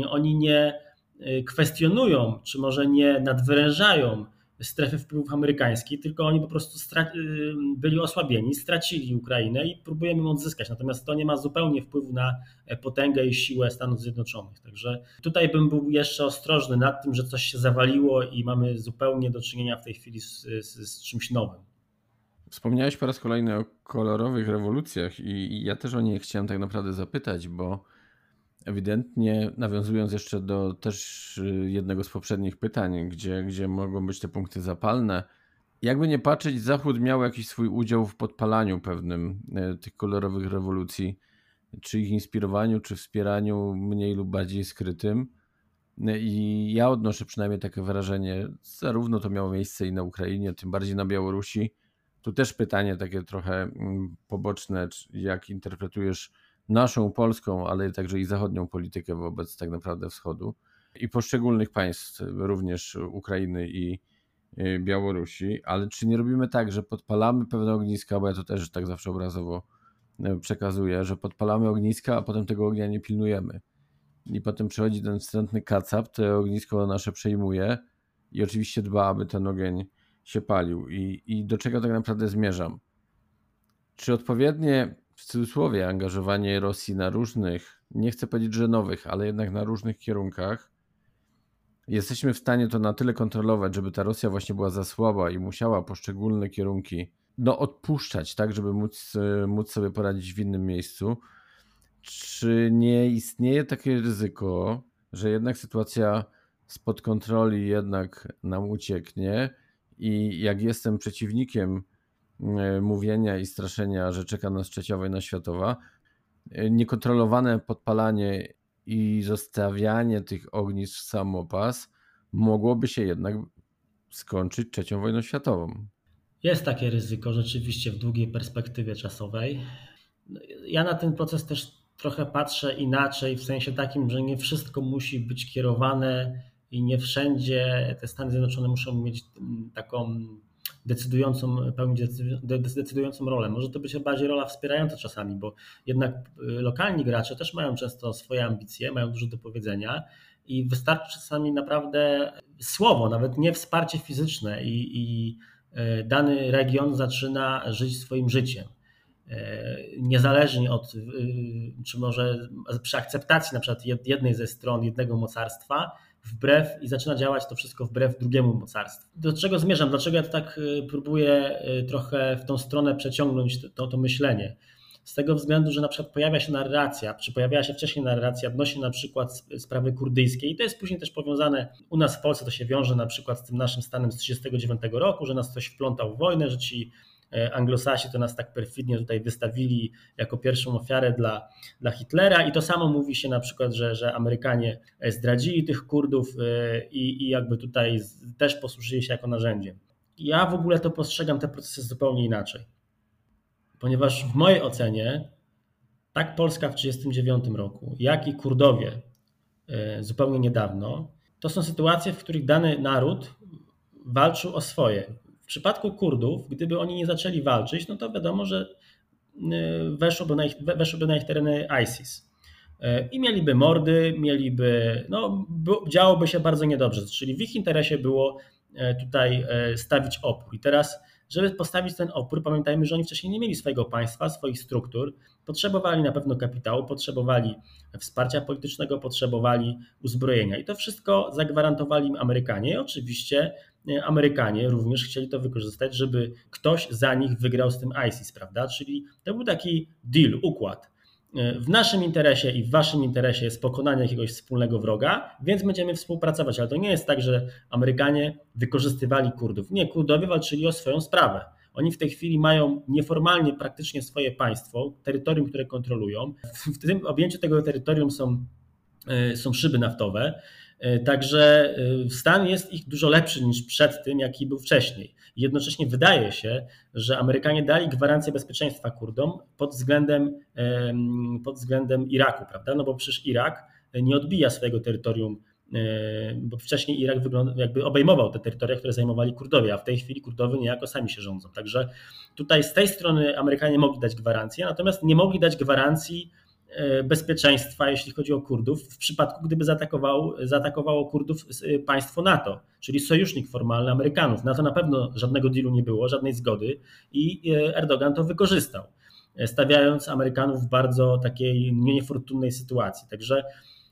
oni nie Y, kwestionują, czy może nie nadwyrężają strefy wpływów amerykańskich, tylko oni po prostu y, byli osłabieni, stracili Ukrainę i próbujemy ją odzyskać. Natomiast to nie ma zupełnie wpływu na e, potęgę i siłę Stanów Zjednoczonych. Także tutaj bym był jeszcze ostrożny nad tym, że coś się zawaliło i mamy zupełnie do czynienia w tej chwili z, z, z czymś nowym. Wspomniałeś po raz kolejny o kolorowych rewolucjach i, ja też o nie chciałem tak naprawdę zapytać, bo ewidentnie nawiązując jeszcze do też y, jednego z poprzednich pytań, gdzie, gdzie mogą być te punkty zapalne, jakby nie patrzeć, Zachód miał jakiś swój udział w podpalaniu pewnym y, tych kolorowych rewolucji, czy ich inspirowaniu, czy wspieraniu mniej lub bardziej skrytym. Y, I ja odnoszę przynajmniej takie wrażenie, zarówno to miało miejsce i na Ukrainie, tym bardziej na Białorusi. Tu też pytanie takie trochę mm, poboczne, jak interpretujesz naszą polską, ale także i zachodnią politykę wobec tak naprawdę wschodu i poszczególnych państw, również Ukrainy i y, Białorusi, ale czy nie robimy tak, że podpalamy pewne ogniska, bo ja to też tak zawsze obrazowo y, przekazuję, że podpalamy ogniska, a potem tego ognia nie pilnujemy. I potem przychodzi ten wstrętny kacap, to ognisko nasze przejmuje i oczywiście dba, aby ten ogień się palił. I, I do czego tak naprawdę zmierzam? Czy odpowiednie w cudzysłowie angażowanie Rosji na różnych, nie chcę powiedzieć, że nowych, ale jednak na różnych kierunkach, jesteśmy w stanie to na tyle kontrolować, żeby ta Rosja właśnie była za słaba i musiała poszczególne kierunki no, odpuszczać, tak, żeby móc, e, móc sobie poradzić w innym miejscu. Czy nie istnieje takie ryzyko, że jednak sytuacja spod kontroli jednak nam ucieknie i jak jestem przeciwnikiem E, mówienia i straszenia, że czeka nas trzecia wojna światowa, e, niekontrolowane podpalanie i zostawianie tych ognisk w samopas mogłoby się jednak skończyć trzecią wojną światową. Jest takie ryzyko rzeczywiście w długiej perspektywie czasowej. Ja na ten proces też trochę patrzę inaczej, w sensie takim, że nie wszystko musi być kierowane i nie wszędzie te Stany Zjednoczone muszą mieć taką decydującą, pełnić decydującą rolę. Może to być bardziej rola wspierająca czasami, bo jednak y, lokalni gracze też mają często swoje ambicje, mają dużo do powiedzenia i wystarczy czasami naprawdę słowo, nawet nie wsparcie fizyczne i, i y, dany region zaczyna żyć swoim życiem y, niezależnie od, czy może przy akceptacji na przykład jednej ze stron jednego mocarstwa, wbrew i zaczyna działać to wszystko wbrew drugiemu mocarstwu. Do czego zmierzam? Dlaczego ja tak y, próbuję y, trochę w tą stronę przeciągnąć to, to myślenie? Z tego względu, że na przykład pojawia się narracja, czy pojawiała się wcześniej narracja odnośnie na przykład sprawy kurdyjskiej i to jest później też powiązane, u nas w Polsce to się wiąże na przykład z tym naszym stanem z 1939 roku, że nas ktoś wplątał w wojnę, że ci Anglosasi to nas tak perfidnie tutaj wystawili jako pierwszą ofiarę dla, dla Hitlera i to samo mówi się na przykład, że, że Amerykanie zdradzili tych Kurdów e, i, i jakby tutaj też posłużyli się jako narzędziem. Ja w ogóle to postrzegam te procesy zupełnie inaczej, ponieważ w mojej ocenie tak Polska w 1939 roku, jak i Kurdowie e, zupełnie niedawno, to są sytuacje, w których dany naród walczył o swoje przypadku Kurdów, gdyby oni nie zaczęli walczyć, no to wiadomo, że y, weszłoby na ich, weszłoby na ich tereny ISIS. Y, I mieliby mordy, mieliby, no, działoby się bardzo niedobrze. Czyli w ich interesie było y, tutaj stawić opór. I teraz, żeby postawić ten opór, pamiętajmy, że oni wcześniej nie mieli swojego państwa, swoich struktur, potrzebowali na pewno kapitału, potrzebowali wsparcia politycznego, potrzebowali uzbrojenia. I to wszystko zagwarantowali im Amerykanie. Oczywiście Amerykanie również chcieli to wykorzystać, żeby ktoś za nich wygrał z tym ISIS, prawda? Czyli to był taki deal, układ. E, w naszym interesie i w waszym interesie jest pokonanie jakiegoś wspólnego wroga, więc będziemy współpracować. Ale to nie jest tak, że Amerykanie wykorzystywali Kurdów. Nie, Kurdowie walczyli o swoją sprawę. Oni w tej chwili mają nieformalnie praktycznie swoje państwo, terytorium, które kontrolują. W tym objęciu tego terytorium są, e, są szyby naftowe. Także stan jest ich dużo lepszy niż przed tym, jaki był wcześniej. Jednocześnie wydaje się, że Amerykanie dali gwarancję bezpieczeństwa Kurdom pod względem, pod względem Iraku, prawda? No bo przecież Irak nie odbija swojego terytorium E, bo wcześniej Irak jakby obejmował te terytoria, które zajmowali Kurdowie, a w tej chwili Kurdowie niejako sami się rządzą. Także tutaj z tej strony Amerykanie mogli dać gwarancję, natomiast nie mogli dać gwarancji e, bezpieczeństwa, jeśli chodzi o Kurdów, w przypadku gdyby zaatakował, zaatakowało Kurdów e, państwo NATO, czyli sojusznik formalny Amerykanów. Na to na pewno żadnego dealu nie było, żadnej zgody i Erdogan to wykorzystał, stawiając Amerykanów w bardzo takiej niefortunnej sytuacji. Także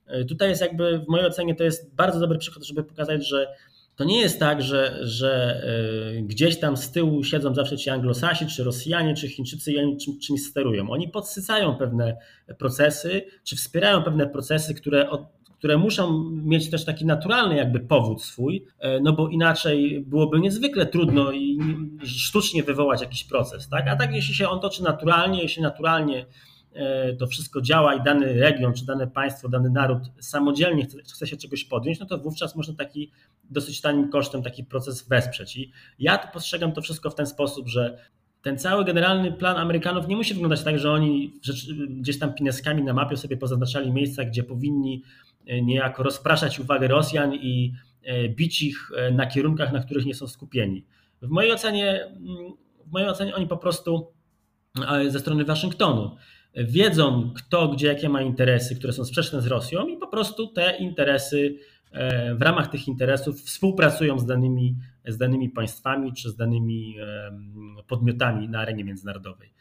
E, tutaj jest jakby, w mojej ocenie, to jest bardzo dobry przykład, żeby pokazać, że to nie jest tak, że, że e, gdzieś tam z tyłu siedzą zawsze ci anglosasi, czy Rosjanie, czy Chińczycy i oni czym, czymś sterują. Oni podsycają pewne procesy, czy wspierają pewne procesy, które, które muszą mieć też taki naturalny jakby powód swój, e, no bo inaczej byłoby niezwykle trudno i sztucznie wywołać jakiś proces. Tak? A tak jeśli się on toczy naturalnie, jeśli naturalnie E, to wszystko działa i dany region, czy dane państwo, dany naród samodzielnie chce, chce się czegoś podjąć, no to wówczas można taki dosyć tanim kosztem taki proces wesprzeć. I ja to postrzegam to wszystko w ten sposób, że ten cały generalny plan Amerykanów nie musi wyglądać tak, że oni gdzieś tam pineskami na mapie sobie pozaznaczali miejsca, gdzie powinni e, niejako rozpraszać uwagę Rosjan i e, bić ich na kierunkach, na których nie są skupieni. W mojej ocenie, mm, w mojej ocenie oni po prostu ze strony Waszyngtonu wiedzą kto, gdzie, jakie ma interesy, które są sprzeczne z Rosją i po prostu te interesy, e, w ramach tych interesów współpracują z danymi, z danymi państwami czy z danymi podmiotami na arenie międzynarodowej.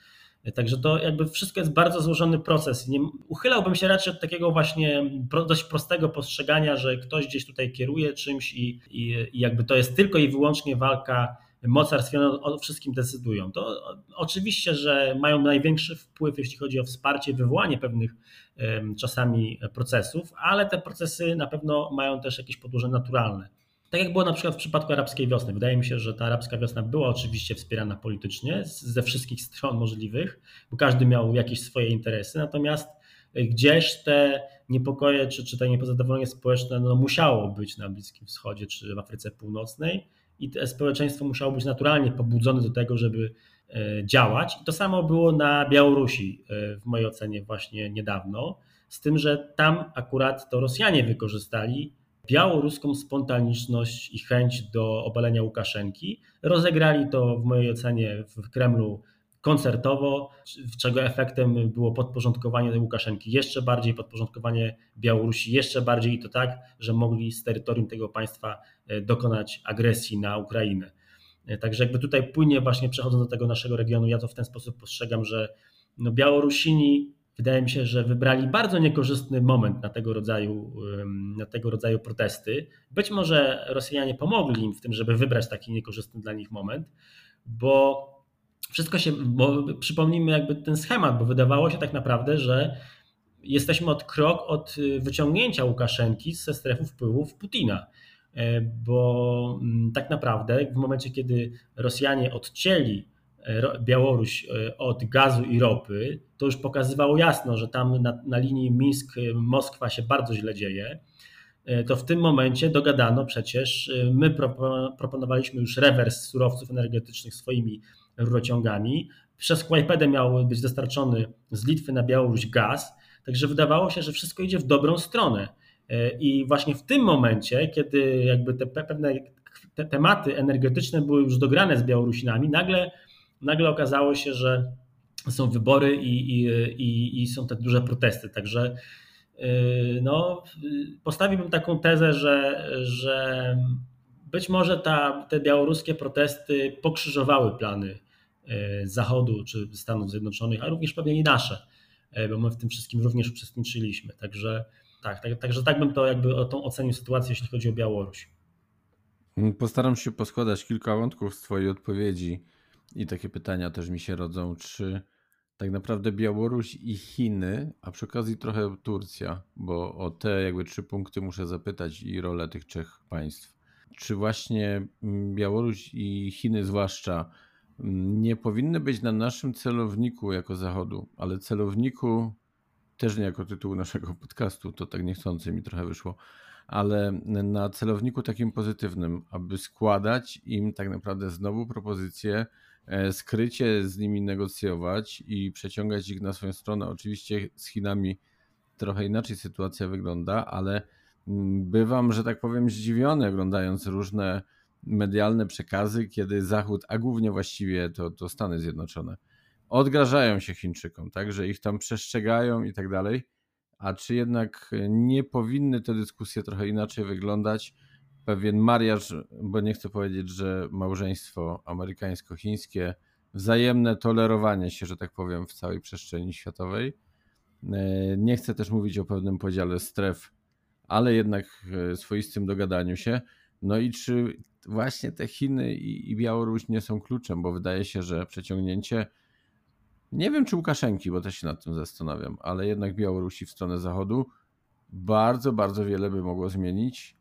Także to jakby wszystko jest bardzo złożony proces. Nie, uchylałbym się raczej od takiego właśnie dość prostego postrzegania, że ktoś gdzieś tutaj kieruje czymś i, i, i jakby to jest tylko i wyłącznie walka mocarstw o wszystkim decydują. To oczywiście, że mają największy wpływ, jeśli chodzi o wsparcie, wywołanie pewnych czasami procesów, ale te procesy na pewno mają też jakieś podłoże naturalne. Tak jak było na przykład w przypadku arabskiej wiosny. Wydaje mi się, że ta arabska wiosna była oczywiście wspierana politycznie ze wszystkich stron możliwych, bo każdy miał jakieś swoje interesy, natomiast gdzieś te niepokoje czy, czy te niepozadowolenie społeczne no, musiało być na Bliskim Wschodzie czy w Afryce Północnej i społeczeństwo musiało być naturalnie pobudzone do tego, żeby e, działać. I to samo było na Białorusi, e, w mojej ocenie, właśnie niedawno, z tym, że tam akurat to Rosjanie wykorzystali białoruską spontaniczność i chęć do obalenia Łukaszenki. Rozegrali to w mojej ocenie w Kremlu koncertowo, czego efektem było podporządkowanie Łukaszenki jeszcze bardziej, podporządkowanie Białorusi jeszcze bardziej i to tak, że mogli z terytorium tego państwa e, dokonać agresji na Ukrainę. E, także jakby tutaj płynie właśnie przechodząc do tego naszego regionu, ja to w ten sposób postrzegam, że no Białorusini wydaje mi się, że wybrali bardzo niekorzystny moment na tego rodzaju, na tego rodzaju protesty. Być może Rosjanie pomogli im w tym, żeby wybrać taki niekorzystny dla nich moment, bo wszystko się, bo przypomnijmy jakby ten schemat, bo wydawało się tak naprawdę, że jesteśmy od krok od y, wyciągnięcia Łukaszenki ze strefy wpływów Putina. E, bo mm, tak naprawdę w momencie, kiedy Rosjanie odcięli e, Białoruś e, od gazu i ropy, to już pokazywało jasno, że tam na, na linii Mińsk-Moskwa się bardzo źle dzieje. To w tym momencie dogadano przecież, my proponowaliśmy już rewers surowców energetycznych swoimi rurociągami. Przez Kłajpedę miał być dostarczony z Litwy na Białoruś gaz, także wydawało się, że wszystko idzie w dobrą stronę. E, I właśnie w tym momencie, kiedy jakby te pewne te tematy energetyczne były już dograne z Białorusinami, nagle, nagle okazało się, że są wybory i, i, i, i są te duże protesty. Także e, no, postawiłbym taką tezę, że, że być może ta, te białoruskie protesty pokrzyżowały plany Zachodu czy Stanów Zjednoczonych, a również pewnie i nasze, e, bo my w tym wszystkim również uczestniczyliśmy. Także tak, tak, także tak bym to jakby o tą ocenił sytuację, jeśli chodzi o Białoruś. Postaram się poskładać kilka wątków z Twojej odpowiedzi i takie pytania też mi się rodzą. Czy tak naprawdę Białoruś i Chiny, a przy okazji trochę Turcja, bo o te jakby trzy punkty muszę zapytać i rolę tych trzech państw. Czy właśnie Białoruś i Chiny zwłaszcza nie powinny być na naszym celowniku jako Zachodu, ale celowniku też nie jako tytuł naszego podcastu, to tak niechcący mi trochę wyszło. ale na celowniku takim pozytywnym, aby składać im tak naprawdę znowu propozycje, e, skrycie z nimi negocjować i przeciągać ich na swoją stronę. Oczywiście z Chinami trochę inaczej sytuacja wygląda, ale mm, bywam, że tak powiem, zdziwiony oglądając różne medialne przekazy, kiedy Zachód, a głównie właściwie to, to Stany Zjednoczone, odgrażają się Chińczykom, tak, że ich tam przestrzegają i tak dalej. A czy jednak nie powinny te dyskusje trochę inaczej wyglądać? Pewien mariaż, bo nie chcę powiedzieć, że małżeństwo amerykańsko-chińskie, wzajemne tolerowanie się, że tak powiem, w całej przestrzeni światowej. E, nie chcę też mówić o pewnym podziale stref, ale jednak e, swoistym dogadaniu się. No i czy właśnie te Chiny i, Białoruś nie są kluczem, bo wydaje się, że przeciągnięcie, nie wiem czy Łukaszenki, bo też się nad tym zastanawiam, ale jednak Białorusi w stronę zachodu bardzo, bardzo wiele by mogło zmienić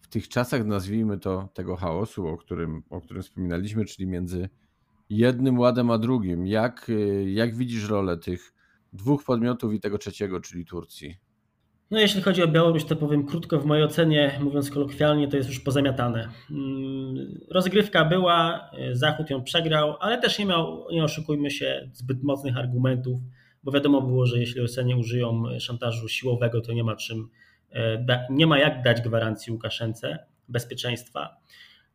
w tych czasach, nazwijmy to, tego chaosu, o którym, o którym wspominaliśmy, czyli między jednym ładem a drugim. Jak, jak widzisz rolę tych dwóch podmiotów i tego trzeciego, czyli Turcji? No jeśli chodzi o Białoruś, to powiem krótko, w mojej ocenie, mówiąc kolokwialnie, to jest już pozamiatane. Mm, rozgrywka była, Zachód ją przegrał, ale też nie miał, nie oszukujmy się, zbyt mocnych argumentów, bo wiadomo było, że jeśli Rosjanie użyją szantażu siłowego, to nie ma czym, e, nie ma jak dać gwarancji Łukaszence bezpieczeństwa.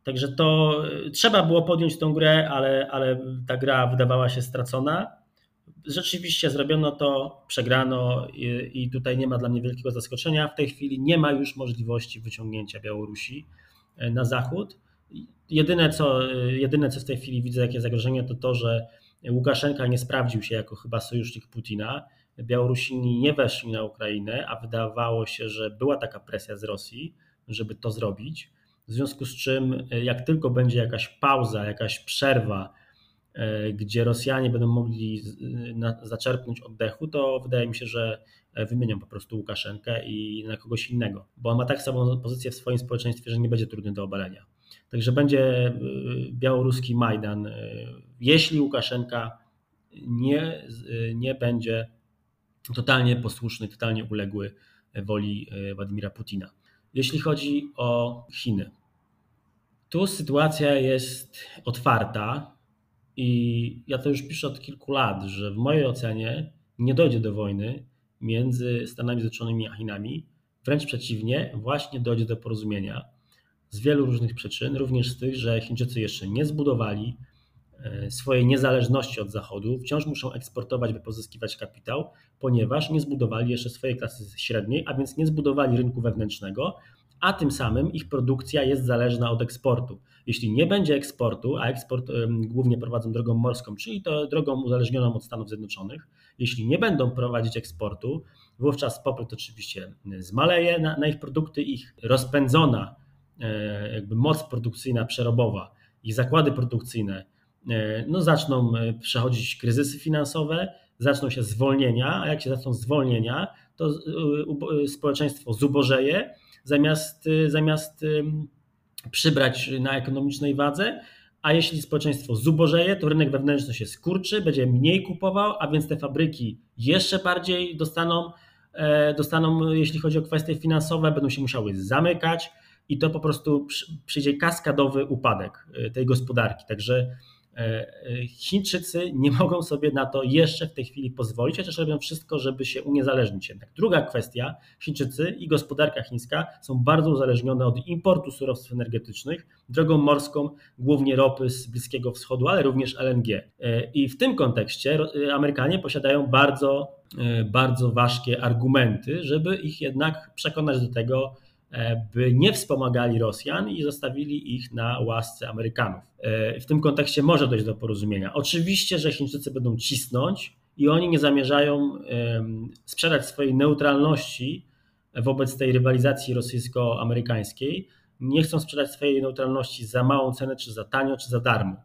Także to e, trzeba było podjąć tą grę, ale, ale ta gra wydawała się stracona rzeczywiście zrobiono to, przegrano i, i, tutaj nie ma dla mnie wielkiego zaskoczenia. W tej chwili nie ma już możliwości wyciągnięcia Białorusi e, na zachód. Jedyne co, e, jedyne, co w tej chwili widzę, jakie zagrożenie, to to, że Łukaszenka nie sprawdził się jako chyba sojusznik Putina. Białorusini nie weszli na Ukrainę, a wydawało się, że była taka presja z Rosji, żeby to zrobić. W związku z czym, e, jak tylko będzie jakaś pauza, jakaś przerwa, gdzie Rosjanie będą mogli zaczerpnąć oddechu, to wydaje mi się, że e, wymienią po prostu Łukaszenkę i na kogoś innego, bo on ma tak samą pozycję w swoim społeczeństwie, że nie będzie trudny do obalenia. Także będzie e, białoruski Majdan, jeśli Łukaszenka nie, nie będzie totalnie posłuszny, totalnie uległy woli Władimira Putina. Jeśli chodzi o Chiny, tu sytuacja jest otwarta, i ja to już piszę od kilku lat, że w mojej ocenie nie dojdzie do wojny między Stanami Zjednoczonymi a Chinami. Wręcz przeciwnie, właśnie dojdzie do porozumienia z wielu różnych przyczyn, również z tych, że Chińczycy jeszcze nie zbudowali e, swojej niezależności od Zachodu, wciąż muszą eksportować, by pozyskiwać kapitał, ponieważ nie zbudowali jeszcze swojej klasy średniej, a więc nie zbudowali rynku wewnętrznego, a tym samym ich produkcja jest zależna od eksportu. Jeśli nie będzie eksportu, a eksport głównie prowadzą drogą morską, czyli to drogą uzależnioną od Stanów Zjednoczonych, jeśli nie będą prowadzić eksportu, wówczas popyt oczywiście zmaleje na, na ich produkty, ich rozpędzona e, jakby moc produkcyjna, przerobowa, ich zakłady produkcyjne e, no, zaczną e, przechodzić kryzysy finansowe, zaczną się zwolnienia, a jak się zaczną zwolnienia, to społeczeństwo zubożeje, zamiast, zamiast przybrać na ekonomicznej wadze, a jeśli społeczeństwo zubożeje, to rynek wewnętrzny się skurczy, będzie mniej kupował, a więc te fabryki jeszcze bardziej dostaną, e, dostaną jeśli chodzi o kwestie finansowe, będą się musiały zamykać i to po prostu przyjdzie kaskadowy upadek e, tej gospodarki. Także Chińczycy nie mogą sobie na to jeszcze w tej chwili pozwolić, chociaż robią wszystko, żeby się uniezależnić jednak. Druga kwestia, Chińczycy i gospodarka chińska są bardzo uzależnione od importu surowców energetycznych drogą morską, głównie ropy z Bliskiego Wschodu, ale również LNG. E, I w tym kontekście Amerykanie posiadają bardzo, bardzo ważkie argumenty, żeby ich jednak przekonać do tego, E, by nie wspomagali Rosjan i zostawili ich na łasce Amerykanów. E, w tym kontekście może dojść do porozumienia. Oczywiście, że Chińczycy będą cisnąć i oni nie zamierzają sprzedać swojej neutralności wobec tej rywalizacji rosyjsko-amerykańskiej. Nie chcą sprzedać swojej neutralności za małą cenę, czy za tanio, czy za darmo.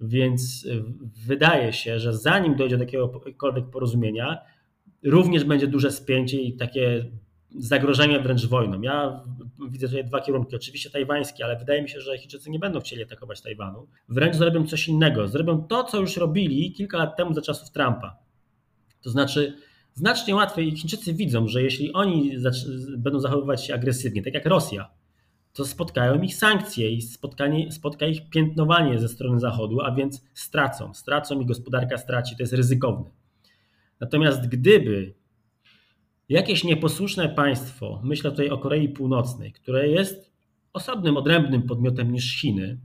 Więc e, wydaje się, że zanim dojdzie do jakiegokolwiek porozumienia, również będzie duże spięcie i takie zagrożenie wręcz wojną. Ja widzę tutaj dwa kierunki. Oczywiście tajwański, ale wydaje mi się, że Chińczycy nie będą chcieli atakować Tajwanu. Wręcz zrobią coś innego. Zrobią to, co już robili kilka lat temu za czasów Trumpa. To znaczy znacznie łatwiej. Chińczycy widzą, że jeśli oni będą zachowywać się agresywnie, tak jak Rosja, to spotkają ich sankcje i spotkanie, spotka ich piętnowanie ze strony Zachodu, a więc stracą. Stracą i gospodarka straci, to jest ryzykowne. Natomiast gdyby jakieś nieposłuszne państwo, myślę tutaj o Korei Północnej, które jest osobnym, odrębnym podmiotem niż Chiny,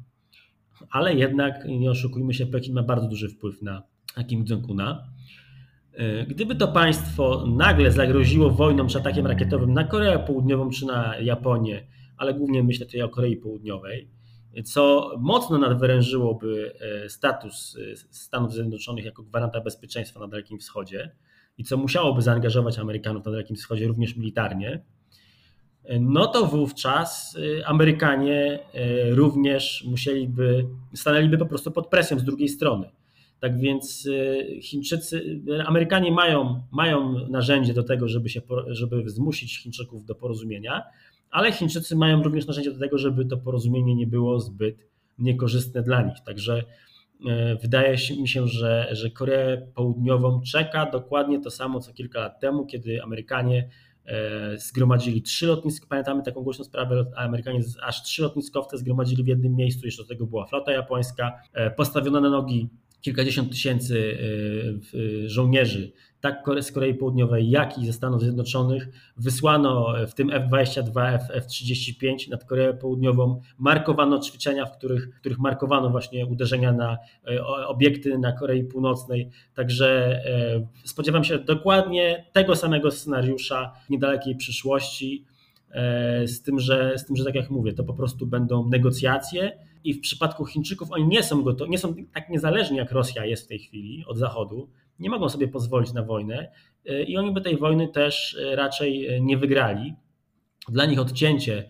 ale jednak, nie oszukujmy się, Pekin ma bardzo duży wpływ na Kim Jong-una. E, gdyby to państwo nagle zagroziło wojną czy atakiem rakietowym na Koreę Południową czy na Japonię, ale głównie myślę tutaj o Korei Południowej, co mocno nadwyrężyłoby e, status e, Stanów Zjednoczonych jako gwaranta bezpieczeństwa na Dalekim Wschodzie i co musiałoby zaangażować Amerykanów na Dalekim Wschodzie również militarnie, no to wówczas Amerykanie również musieliby, stanęliby po prostu pod presją z drugiej strony. Tak więc y, Chińczycy, Amerykanie mają, mają narzędzie do tego, żeby, się, żeby zmusić Chińczyków do porozumienia, ale Chińczycy mają również narzędzie do tego, żeby to porozumienie nie było zbyt niekorzystne dla nich. Także y, wydaje mi się, że, że Koreę Południową czeka dokładnie to samo co kilka lat temu, kiedy Amerykanie y, zgromadzili trzy lotniska, pamiętamy taką głośną sprawę, Amerykanie aż trzy lotniskowce zgromadzili w jednym miejscu, jeszcze do tego była flota japońska, postawiono na nogi kilkadziesiąt tysięcy żołnierzy, tak z Korei Południowej, jak i ze Stanów Zjednoczonych. Wysłano w tym F-22, F-35 nad Koreę Południową. Markowano ćwiczenia, w których, w których markowano właśnie uderzenia na e, obiekty na Korei Północnej. Także e, spodziewam się dokładnie tego samego scenariusza w niedalekiej przyszłości. E, z tym, że, z tym, że tak jak mówię, to po prostu będą negocjacje i w przypadku Chińczyków oni nie są gotowi, nie są tak niezależni jak Rosja jest w tej chwili od Zachodu, nie mogą sobie pozwolić na wojnę e, i oni by tej wojny też e, raczej nie wygrali. Dla nich odcięcie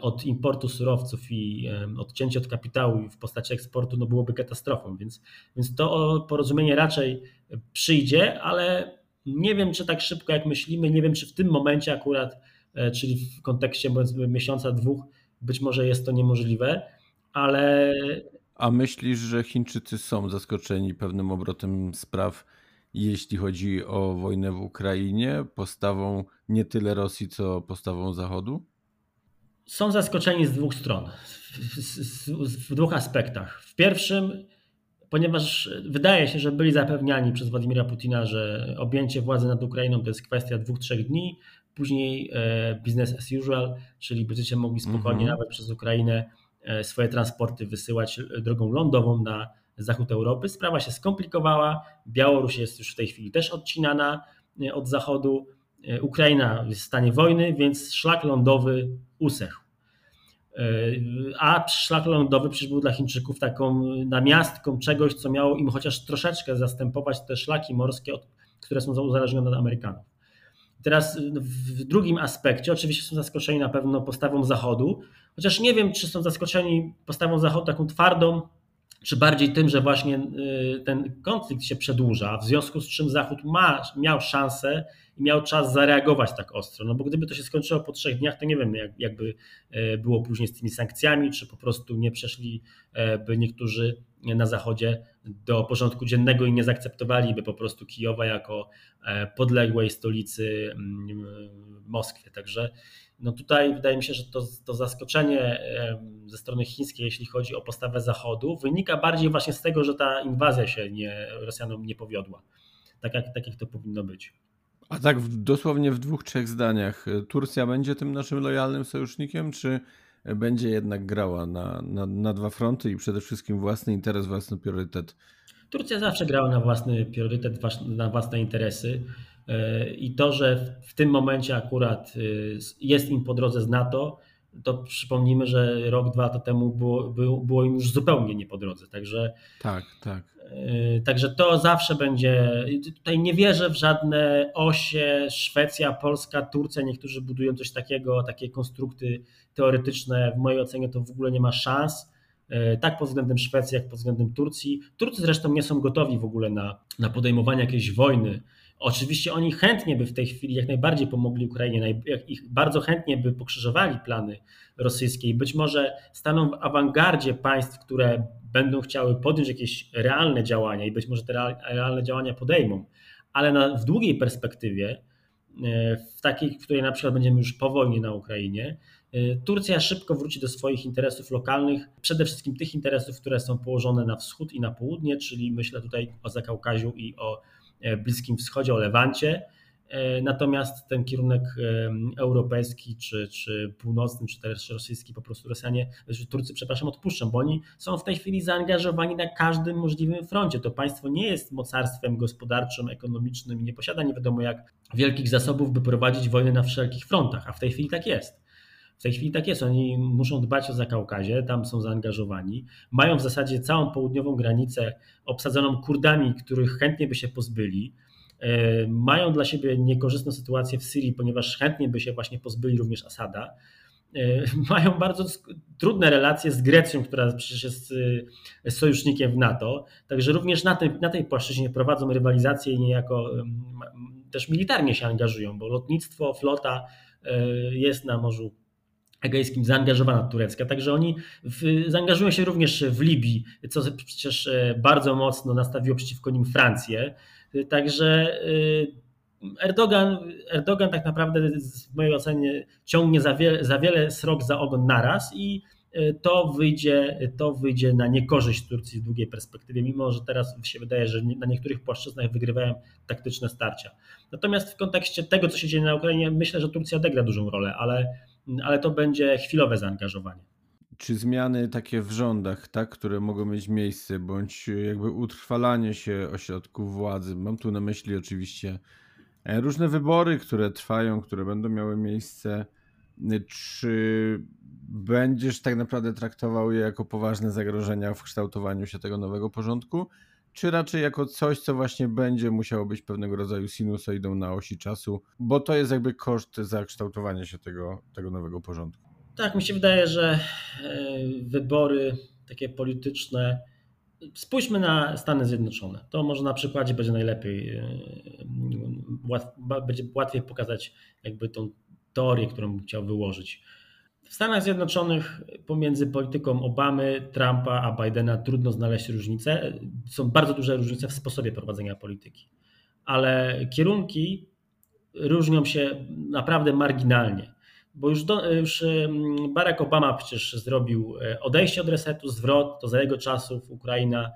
od importu surowców i odcięcie od kapitału w postaci eksportu no byłoby katastrofą, więc, więc to porozumienie raczej przyjdzie, ale nie wiem, czy tak szybko jak myślimy, nie wiem, czy w tym momencie akurat E, czyli w kontekście miesiąca, dwóch, być może jest to niemożliwe, ale. A myślisz, że Chińczycy są zaskoczeni pewnym obrotem spraw, jeśli chodzi o wojnę w Ukrainie, postawą nie tyle Rosji, co postawą Zachodu? Są zaskoczeni z dwóch stron, w, dwóch aspektach. W pierwszym, ponieważ wydaje się, że byli zapewniani przez Władimira Putina, że objęcie władzy nad Ukrainą to jest kwestia dwóch, trzech dni, Później e, business as usual, czyli będziecie mogli spokojnie mhm. nawet przez Ukrainę swoje transporty wysyłać drogą lądową na zachód Europy. Sprawa się skomplikowała. Białoruś jest już w tej chwili też odcinana e, od zachodu. Ukraina jest w stanie wojny, więc szlak lądowy usechł. A szlak lądowy przecież był dla Chińczyków taką namiastką czegoś, co miało im chociaż troszeczkę zastępować te szlaki morskie, które są uzależnione od Amerykanów. Teraz w drugim aspekcie, oczywiście są zaskoczeni na pewno postawą Zachodu, chociaż nie wiem, czy są zaskoczeni postawą Zachodu taką twardą, czy bardziej tym, że właśnie y, ten konflikt się przedłuża, w związku z czym Zachód ma, miał szansę i miał czas zareagować tak ostro. No bo gdyby to się skończyło po trzech dniach, to nie wiem, jak, jakby y, było później z tymi sankcjami, czy po prostu nie przeszli by niektórzy na Zachodzie do porządku dziennego i nie zaakceptowaliby po prostu Kijowa jako e, podległej stolicy mm, Moskwie. Także no tutaj wydaje mi się, że to, to zaskoczenie ze strony chińskiej, jeśli chodzi o postawę Zachodu, wynika bardziej właśnie z tego, że ta inwazja się nie, Rosjanom nie powiodła, tak jak, tak jak to powinno być. A tak w, dosłownie w dwóch, trzech zdaniach. Turcja będzie tym naszym lojalnym sojusznikiem, czy będzie jednak grała na, na, na dwa fronty i przede wszystkim własny interes, własny priorytet. Turcja zawsze grała na własny priorytet, na własne interesy. E, I to, że w tym momencie akurat e, jest im po drodze z NATO, to przypomnijmy, że rok, dwa lata temu było, było, im już zupełnie nie po drodze. Także, tak, tak. E, także to zawsze będzie. Tutaj nie wierzę w żadne osie Szwecja, Polska, Turcja. Niektórzy budują coś takiego, takie konstrukty teoretyczne. W mojej ocenie to w ogóle nie ma szans. E, tak pod względem Szwecji, jak pod względem Turcji. Turcy zresztą nie są gotowi w ogóle na, na podejmowanie jakiejś wojny. Oczywiście oni chętnie by w tej chwili jak najbardziej pomogli Ukrainie, ich bardzo chętnie by pokrzyżowali plany rosyjskie i być może staną w awangardzie państw, które będą chciały podjąć jakieś realne działania i być może te realne działania podejmą, ale na, w długiej perspektywie, w takiej, w której na przykład będziemy już po wojnie na Ukrainie, Turcja szybko wróci do swoich interesów lokalnych, przede wszystkim tych interesów, które są położone na wschód i na południe, czyli myślę tutaj o Zakaukaziu i o Bliskim Wschodzie, o Lewancie. E, natomiast ten kierunek e, europejski, czy, czy północny, czy też rosyjski, po prostu Rosjanie, Turcy, przepraszam, odpuszczą, bo oni są w tej chwili zaangażowani na każdym możliwym froncie. To państwo nie jest mocarstwem gospodarczym, ekonomicznym i nie posiada nie wiadomo jak wielkich zasobów, by prowadzić wojny na wszelkich frontach, a w tej chwili tak jest. W tej chwili tak jest. Oni muszą dbać o Zakaukazie, tam są zaangażowani. Mają w zasadzie całą południową granicę obsadzoną Kurdami, których chętnie by się pozbyli. E, mają dla siebie niekorzystną sytuację w Syrii, ponieważ chętnie by się właśnie pozbyli również Asada. E, mają bardzo trudne relacje z Grecją, która przecież jest e, sojusznikiem w NATO. Także również na tej, na tej płaszczyźnie prowadzą rywalizację i niejako też militarnie się angażują, bo lotnictwo, flota jest na Morzu Egejskim zaangażowana turecka. Także oni w, zaangażują się również w Libii, co przecież bardzo mocno nastawiło przeciwko nim Francję. Także y, Erdogan, Erdogan tak naprawdę w mojej ocenie ciągnie za wiele, za wiele srok za ogon naraz i y, to wyjdzie, to wyjdzie na niekorzyść Turcji w długiej perspektywie, mimo że teraz się wydaje, że na niektórych płaszczyznach wygrywają taktyczne starcia. Natomiast w kontekście tego, co się dzieje na Ukrainie, myślę, że Turcja odegra dużą rolę, ale, ale to będzie chwilowe zaangażowanie. Czy zmiany takie w rządach, tak, które mogą mieć miejsce, bądź jakby utrwalanie się ośrodków władzy, mam tu na myśli oczywiście e, różne wybory, które trwają, które będą miały miejsce, czy będziesz tak naprawdę traktował je jako poważne zagrożenia w kształtowaniu się tego nowego porządku, czy raczej jako coś, co właśnie będzie musiało być pewnego rodzaju sinusoidą na osi czasu, bo to jest jakby koszt zakształtowania się tego, tego nowego porządku? Tak, mi się wydaje, że e, wybory takie polityczne. Spójrzmy na Stany Zjednoczone. To może na przykładzie będzie najlepiej, e, będzie łatwiej pokazać jakby tą teorię, którą chciał wyłożyć. W Stanach Zjednoczonych pomiędzy polityką Obamy, Trumpa a Bidena trudno znaleźć różnice. Są bardzo duże różnice w sposobie prowadzenia polityki, ale kierunki różnią się naprawdę marginalnie bo już, do, już Barack Obama przecież zrobił e, odejście od resetu, zwrot, to za jego czasów Ukraina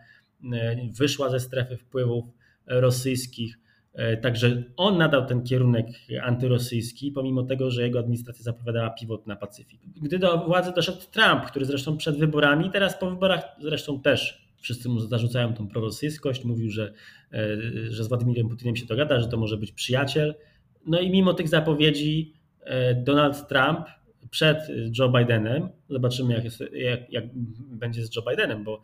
e, wyszła ze strefy wpływów rosyjskich. E, także on nadał ten kierunek antyrosyjski, pomimo tego, że jego administracja zapowiadała pivot na Pacyfik. Gdy do władzy doszedł Trump, który zresztą przed wyborami, teraz po wyborach zresztą też wszyscy mu zarzucają tą prorosyjskość, mówił, że, że z Władimirem Putinem się dogada, że to może być przyjaciel. No i mimo tych zapowiedzi E, Donald Trump przed Joe Bidenem. Zobaczymy, jak, jest, jak, jak będzie z Joe Bidenem, bo,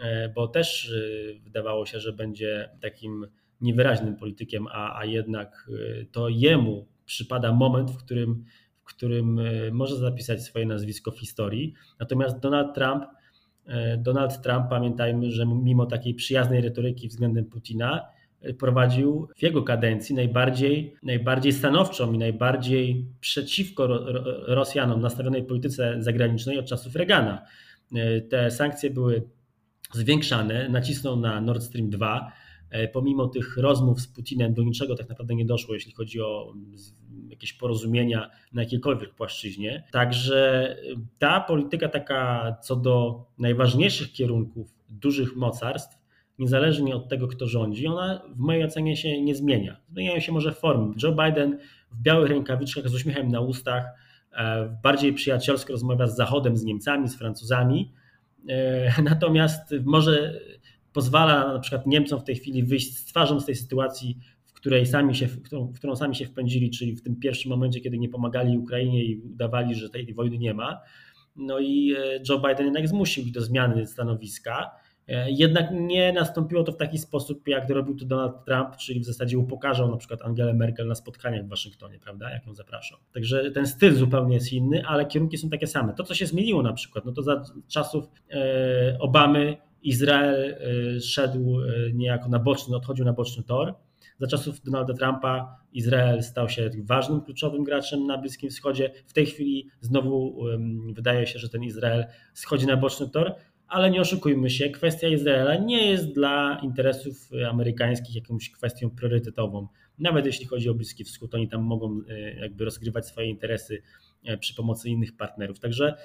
e, bo też e, wydawało się, że będzie takim niewyraźnym politykiem, a, a jednak to jemu przypada moment, w którym, w którym może zapisać swoje nazwisko w historii. Natomiast Donald Trump, Donald Trump, pamiętajmy, że mimo takiej przyjaznej retoryki względem Putina, prowadził w jego kadencji najbardziej, najbardziej stanowczą i najbardziej przeciwko Rosjanom nastawionej polityce zagranicznej od czasów Reagana. Te sankcje były zwiększane, nacisnął na Nord Stream 2. Pomimo tych rozmów z Putinem do niczego tak naprawdę nie doszło, jeśli chodzi o jakieś porozumienia na jakiejkolwiek płaszczyźnie. Także ta polityka taka co do najważniejszych kierunków dużych mocarstw niezależnie od tego, kto rządzi, ona w mojej ocenie się nie zmienia. Zmieniają się może formy. Joe Biden w białych rękawiczkach z uśmiechem na ustach e, bardziej przyjacielsko rozmawia z Zachodem, z Niemcami, z Francuzami, e, natomiast może pozwala na przykład Niemcom w tej chwili wyjść z twarzą z tej sytuacji, w której sami się, w którą, w którą sami się wpędzili, czyli w tym pierwszym momencie, kiedy nie pomagali Ukrainie i udawali, że tej wojny nie ma. No i e, Joe Biden jednak zmusił ich do zmiany stanowiska. E, jednak nie nastąpiło to w taki sposób, jak robił to Donald Trump, czyli w zasadzie upokarzał na przykład Angelę Merkel na spotkaniach w Waszyngtonie, prawda, jak ją zapraszał. Także ten styl zupełnie jest inny, ale kierunki są takie same. To, co się zmieniło na przykład, no to za czasów e, Obamy Izrael e, szedł niejako na boczny, odchodził na boczny tor. Za czasów Donalda Trumpa Izrael stał się ważnym, kluczowym graczem na Bliskim Wschodzie. W tej chwili znowu wydaje się, że ten Izrael schodzi na boczny tor ale nie oszukujmy się, kwestia Izraela nie jest dla interesów amerykańskich jakąś kwestią priorytetową. Nawet jeśli chodzi o Bliski Wschód, oni tam mogą jakby rozgrywać swoje interesy przy pomocy innych partnerów. Także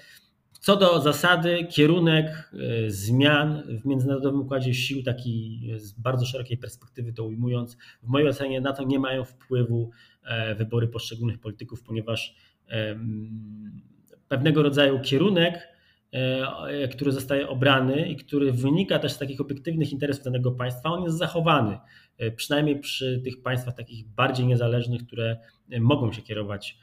co do zasady, kierunek e, zmian w międzynarodowym układzie sił, taki z bardzo szerokiej perspektywy to ujmując, w mojej ocenie na to nie mają wpływu e, wybory poszczególnych polityków, ponieważ pewnego rodzaju kierunek, e, który zostaje obrany i który wynika też z takich obiektywnych interesów danego państwa, on jest zachowany. Przynajmniej przy tych państwach takich bardziej niezależnych, które mogą się kierować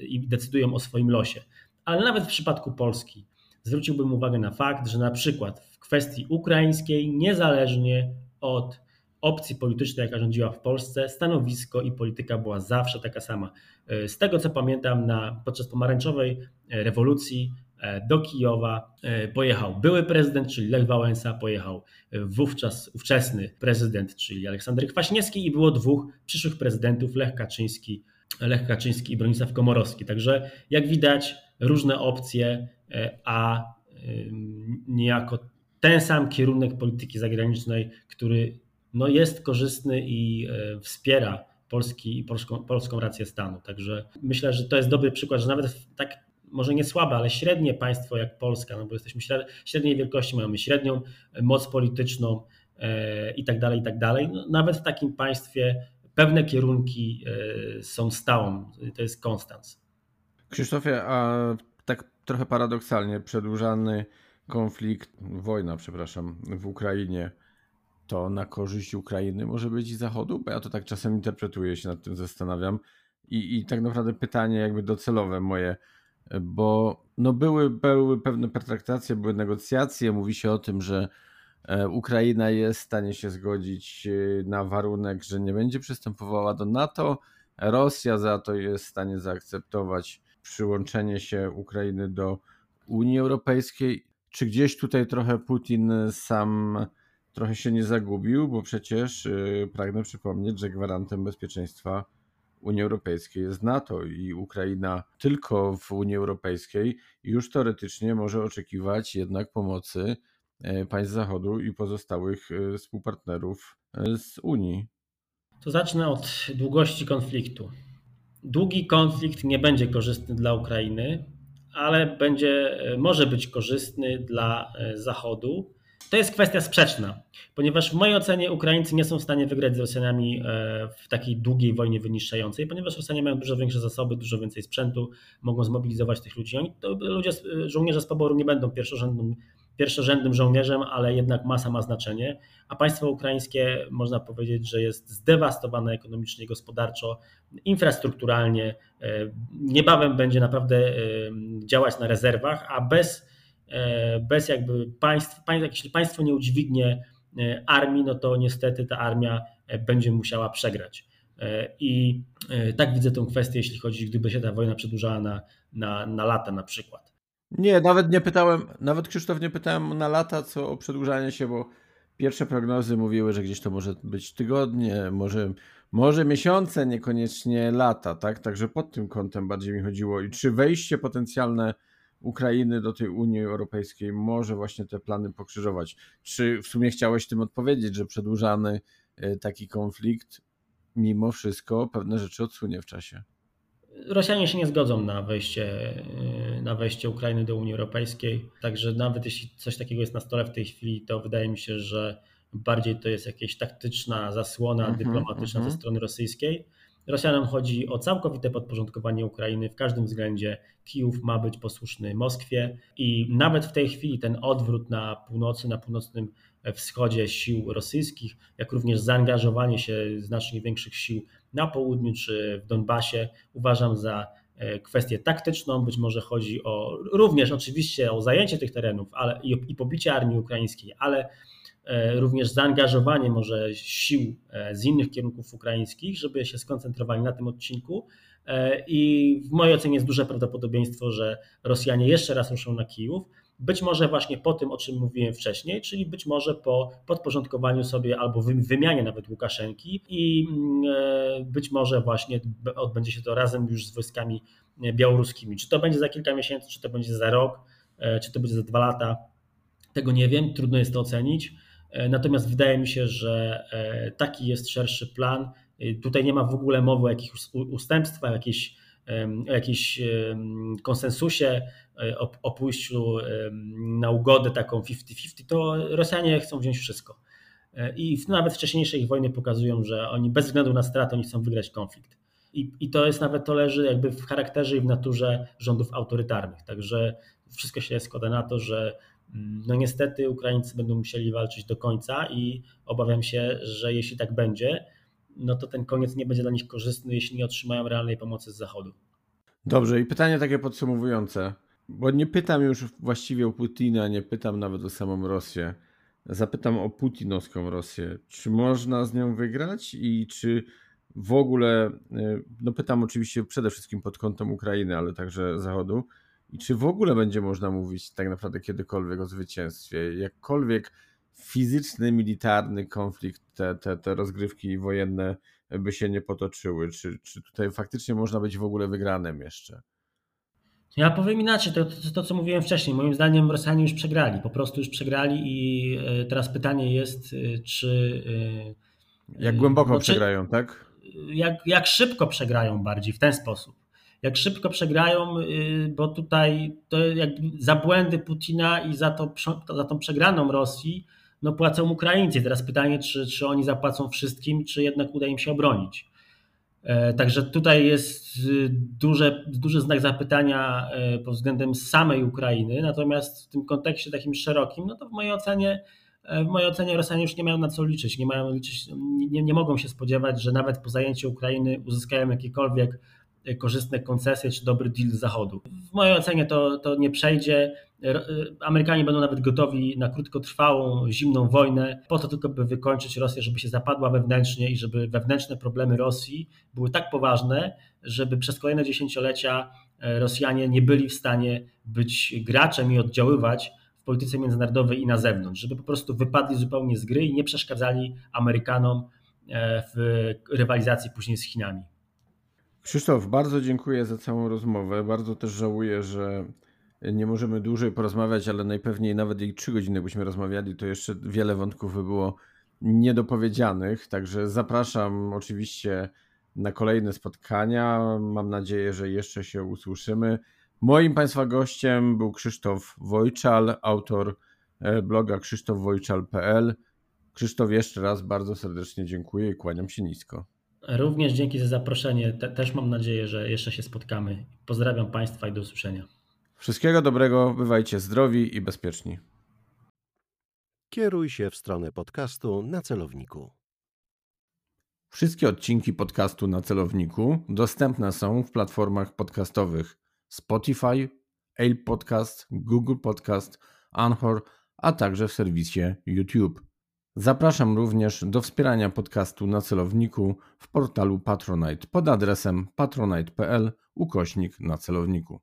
i decydują o swoim losie. Ale nawet w przypadku Polski zwróciłbym uwagę na fakt, że na przykład w kwestii ukraińskiej, niezależnie od opcji politycznej, jaka rządziła w Polsce, stanowisko i polityka była zawsze taka sama. Z tego co pamiętam, na, podczas pomarańczowej rewolucji e, do Kijowa e, pojechał były prezydent, czyli Lech Wałęsa, pojechał wówczas ówczesny prezydent, czyli Aleksander Kwaśniewski i było dwóch przyszłych prezydentów, Lech Kaczyński, Lech Kaczyński i Bronisław Komorowski. Także jak widać, różne opcje, e, a niejako ten sam kierunek polityki zagranicznej, który no jest korzystny i e, wspiera Polski i polską, polską rację stanu. Także myślę, że to jest dobry przykład, że nawet tak może nie słabe, ale średnie państwo jak Polska, no bo jesteśmy średniej wielkości, mamy średnią moc polityczną e, i tak dalej, i tak dalej. No nawet w takim państwie pewne kierunki są stałą, to jest konstans. Krzysztofie, a tak trochę paradoksalnie przedłużany konflikt, wojna, przepraszam, w Ukrainie, to na korzyść Ukrainy może być i Zachodu? Bo ja to tak czasem interpretuję, się nad tym zastanawiam. I, i tak naprawdę pytanie jakby docelowe moje, bo no były, były pewne pertraktacje, były negocjacje, mówi się o tym, że e, Ukraina jest w stanie się zgodzić e, na warunek, że nie będzie przystępowała do NATO, Rosja za to jest w stanie zaakceptować przyłączenie się Ukrainy do Unii Europejskiej. Czy gdzieś tutaj trochę Putin sam trochę się nie zagubił, bo przecież y, pragnę przypomnieć, że gwarantem bezpieczeństwa Unii Europejskiej jest NATO i Ukraina tylko w Unii Europejskiej już teoretycznie może oczekiwać jednak pomocy y, państw Zachodu i pozostałych y, współpartnerów z Unii. To zacznę od długości konfliktu. Długi konflikt nie będzie korzystny dla Ukrainy, ale będzie, e, może być korzystny dla e, Zachodu. To jest kwestia sprzeczna, ponieważ w mojej ocenie Ukraińcy nie są w stanie wygrać z Rosjanami e, w takiej długiej wojnie wyniszczającej, ponieważ Rosjanie mają dużo większe zasoby, dużo więcej sprzętu, mogą zmobilizować tych ludzi. Oni, ludzie, żołnierze z poboru nie będą pierwszorzędnym pierwszorzędnym żołnierzem, ale jednak masa ma znaczenie, a państwo ukraińskie można powiedzieć, że jest zdewastowane ekonomicznie, gospodarczo, infrastrukturalnie, e, niebawem będzie naprawdę e, działać na rezerwach, a bez, e, bez jakby państw, jeśli państwo nie udźwignie armii, no to niestety ta armia będzie musiała przegrać. I tak widzę tę kwestię, jeśli chodzi, gdyby się ta wojna przedłużała na, na, na lata na przykład. Nie, nawet nie pytałem, nawet Krzysztof nie pytałem na lata, co o przedłużanie się, bo pierwsze prognozy mówiły, że gdzieś to może być tygodnie, może, może miesiące, niekoniecznie lata, tak? Także pod tym kątem bardziej mi chodziło. I czy wejście potencjalne Ukrainy do tej Unii Europejskiej może właśnie te plany pokrzyżować? Czy w sumie chciałeś tym odpowiedzieć, że przedłużany e, taki konflikt mimo wszystko pewne rzeczy odsunie w czasie? Rosjanie się nie zgodzą na wejście, y, na wejście Ukrainy do Unii Europejskiej. Także nawet jeśli coś takiego jest na stole w tej chwili, to wydaje mi się, że bardziej to jest jakaś taktyczna zasłona mm -hmm, dyplomatyczna mm -hmm. ze strony rosyjskiej. Rosjanom chodzi o całkowite podporządkowanie Ukrainy w każdym względzie. Kijów ma być posłuszny Moskwie i nawet w tej chwili ten odwrót na północy, na północnym wschodzie sił rosyjskich, jak również zaangażowanie się znacznie większych sił na południu czy w Donbasie uważam za e, kwestię taktyczną. Być może chodzi o również oczywiście o zajęcie tych terenów ale, i, i pobicie armii ukraińskiej, ale e, również zaangażowanie może sił e, z innych kierunków ukraińskich, żeby się skoncentrowali na tym odcinku. I w mojej ocenie jest duże prawdopodobieństwo, że Rosjanie jeszcze raz ruszą na Kijów być może właśnie po tym, o czym mówiłem wcześniej, czyli być może po podporządkowaniu sobie albo wymianie nawet Łukaszenki i mm, e, być może właśnie odbędzie się to razem już z wojskami białoruskimi. Czy to będzie za kilka miesięcy, czy to będzie za rok, e, czy to będzie za dwa lata, Tego nie wiem, trudno jest to ocenić. Natomiast wydaje mi się, że taki jest szerszy plan. Tutaj nie ma w ogóle mowy o jakichś ustępstwach, jakiejś, o jakimś konsensusie, o, o pójściu na ugodę taką 50-50. To Rosjanie chcą wziąć wszystko. I nawet wcześniejsze ich wojny pokazują, że oni bez względu na stratę oni chcą wygrać konflikt. I, I to jest nawet to leży jakby w charakterze i w naturze rządów autorytarnych. Także wszystko się składa na to, że mm, no niestety Ukraińcy będą musieli walczyć do końca i obawiam się, że jeśli tak będzie, no to ten koniec nie będzie dla nich korzystny, jeśli nie otrzymają realnej pomocy z Zachodu. Dobrze, i pytanie takie podsumowujące, bo nie pytam już właściwie o Putina, nie pytam nawet o samą Rosję. Zapytam o putinowską Rosję. Czy można z nią wygrać i czy w ogóle, y, no pytam oczywiście przede wszystkim pod kątem Ukrainy, ale także Zachodu, i czy w ogóle będzie można mówić tak naprawdę kiedykolwiek o zwycięstwie? Jakkolwiek fizyczny, militarny konflikt, te, te, te rozgrywki wojenne by się nie potoczyły? Czy, czy tutaj faktycznie można być w ogóle wygranym jeszcze? Ja powiem inaczej, to, to, to, co mówiłem wcześniej. Moim zdaniem Rosjanie już przegrali, po prostu już przegrali i e, teraz pytanie jest, e, czy... E, jak głęboko no, przegrają, tak? Jak, jak szybko przegrają bardziej w ten sposób. Jak szybko przegrają, bo tutaj to jak za błędy Putina i za, to, za tą przegraną Rosji no płacą Ukraińcy. Teraz pytanie, czy, czy oni zapłacą wszystkim, czy jednak uda im się obronić. E, także tutaj jest y, duże, duży znak zapytania e, pod względem samej Ukrainy, natomiast w tym kontekście takim szerokim, no to w mojej ocenie, e, w mojej ocenie Rosjanie już nie mają na co liczyć. Nie, mają liczyć nie, nie mogą się spodziewać, że nawet po zajęciu Ukrainy uzyskają jakiekolwiek korzystne koncesje czy dobry deal z Zachodu. W mojej ocenie to, to nie przejdzie. Amerykanie będą nawet gotowi na krótkotrwałą, zimną wojnę, po to tylko, by wykończyć Rosję, żeby się zapadła wewnętrznie i żeby wewnętrzne problemy Rosji były tak poważne, żeby przez kolejne dziesięciolecia e, Rosjanie nie byli w stanie być graczem i oddziaływać w polityce międzynarodowej i na zewnątrz, żeby po prostu wypadli zupełnie z gry i nie przeszkadzali Amerykanom e, w rywalizacji później z Chinami. Krzysztof, bardzo dziękuję za całą rozmowę. Bardzo też żałuję, że nie możemy dłużej porozmawiać, ale najpewniej nawet i trzy godziny byśmy rozmawiali, to jeszcze wiele wątków by było niedopowiedzianych. Także zapraszam oczywiście na kolejne spotkania. Mam nadzieję, że jeszcze się usłyszymy. Moim Państwa gościem był Krzysztof Wojczal, autor e, bloga krzysztofwojczal.pl. Krzysztof, jeszcze raz bardzo serdecznie dziękuję i kłaniam się nisko. Również dzięki za zaproszenie. Te, też mam nadzieję, że jeszcze się spotkamy. Pozdrawiam Państwa i do usłyszenia. Wszystkiego dobrego, bywajcie zdrowi i bezpieczni. Kieruj się w stronę podcastu na celowniku. Wszystkie odcinki podcastu na celowniku dostępne są w platformach podcastowych Spotify, Apple Podcast, Google Podcast, Anchor, a także w serwisie YouTube. Zapraszam również do wspierania podcastu na celowniku w portalu Patronite pod adresem patronite.pl ukośnik na celowniku.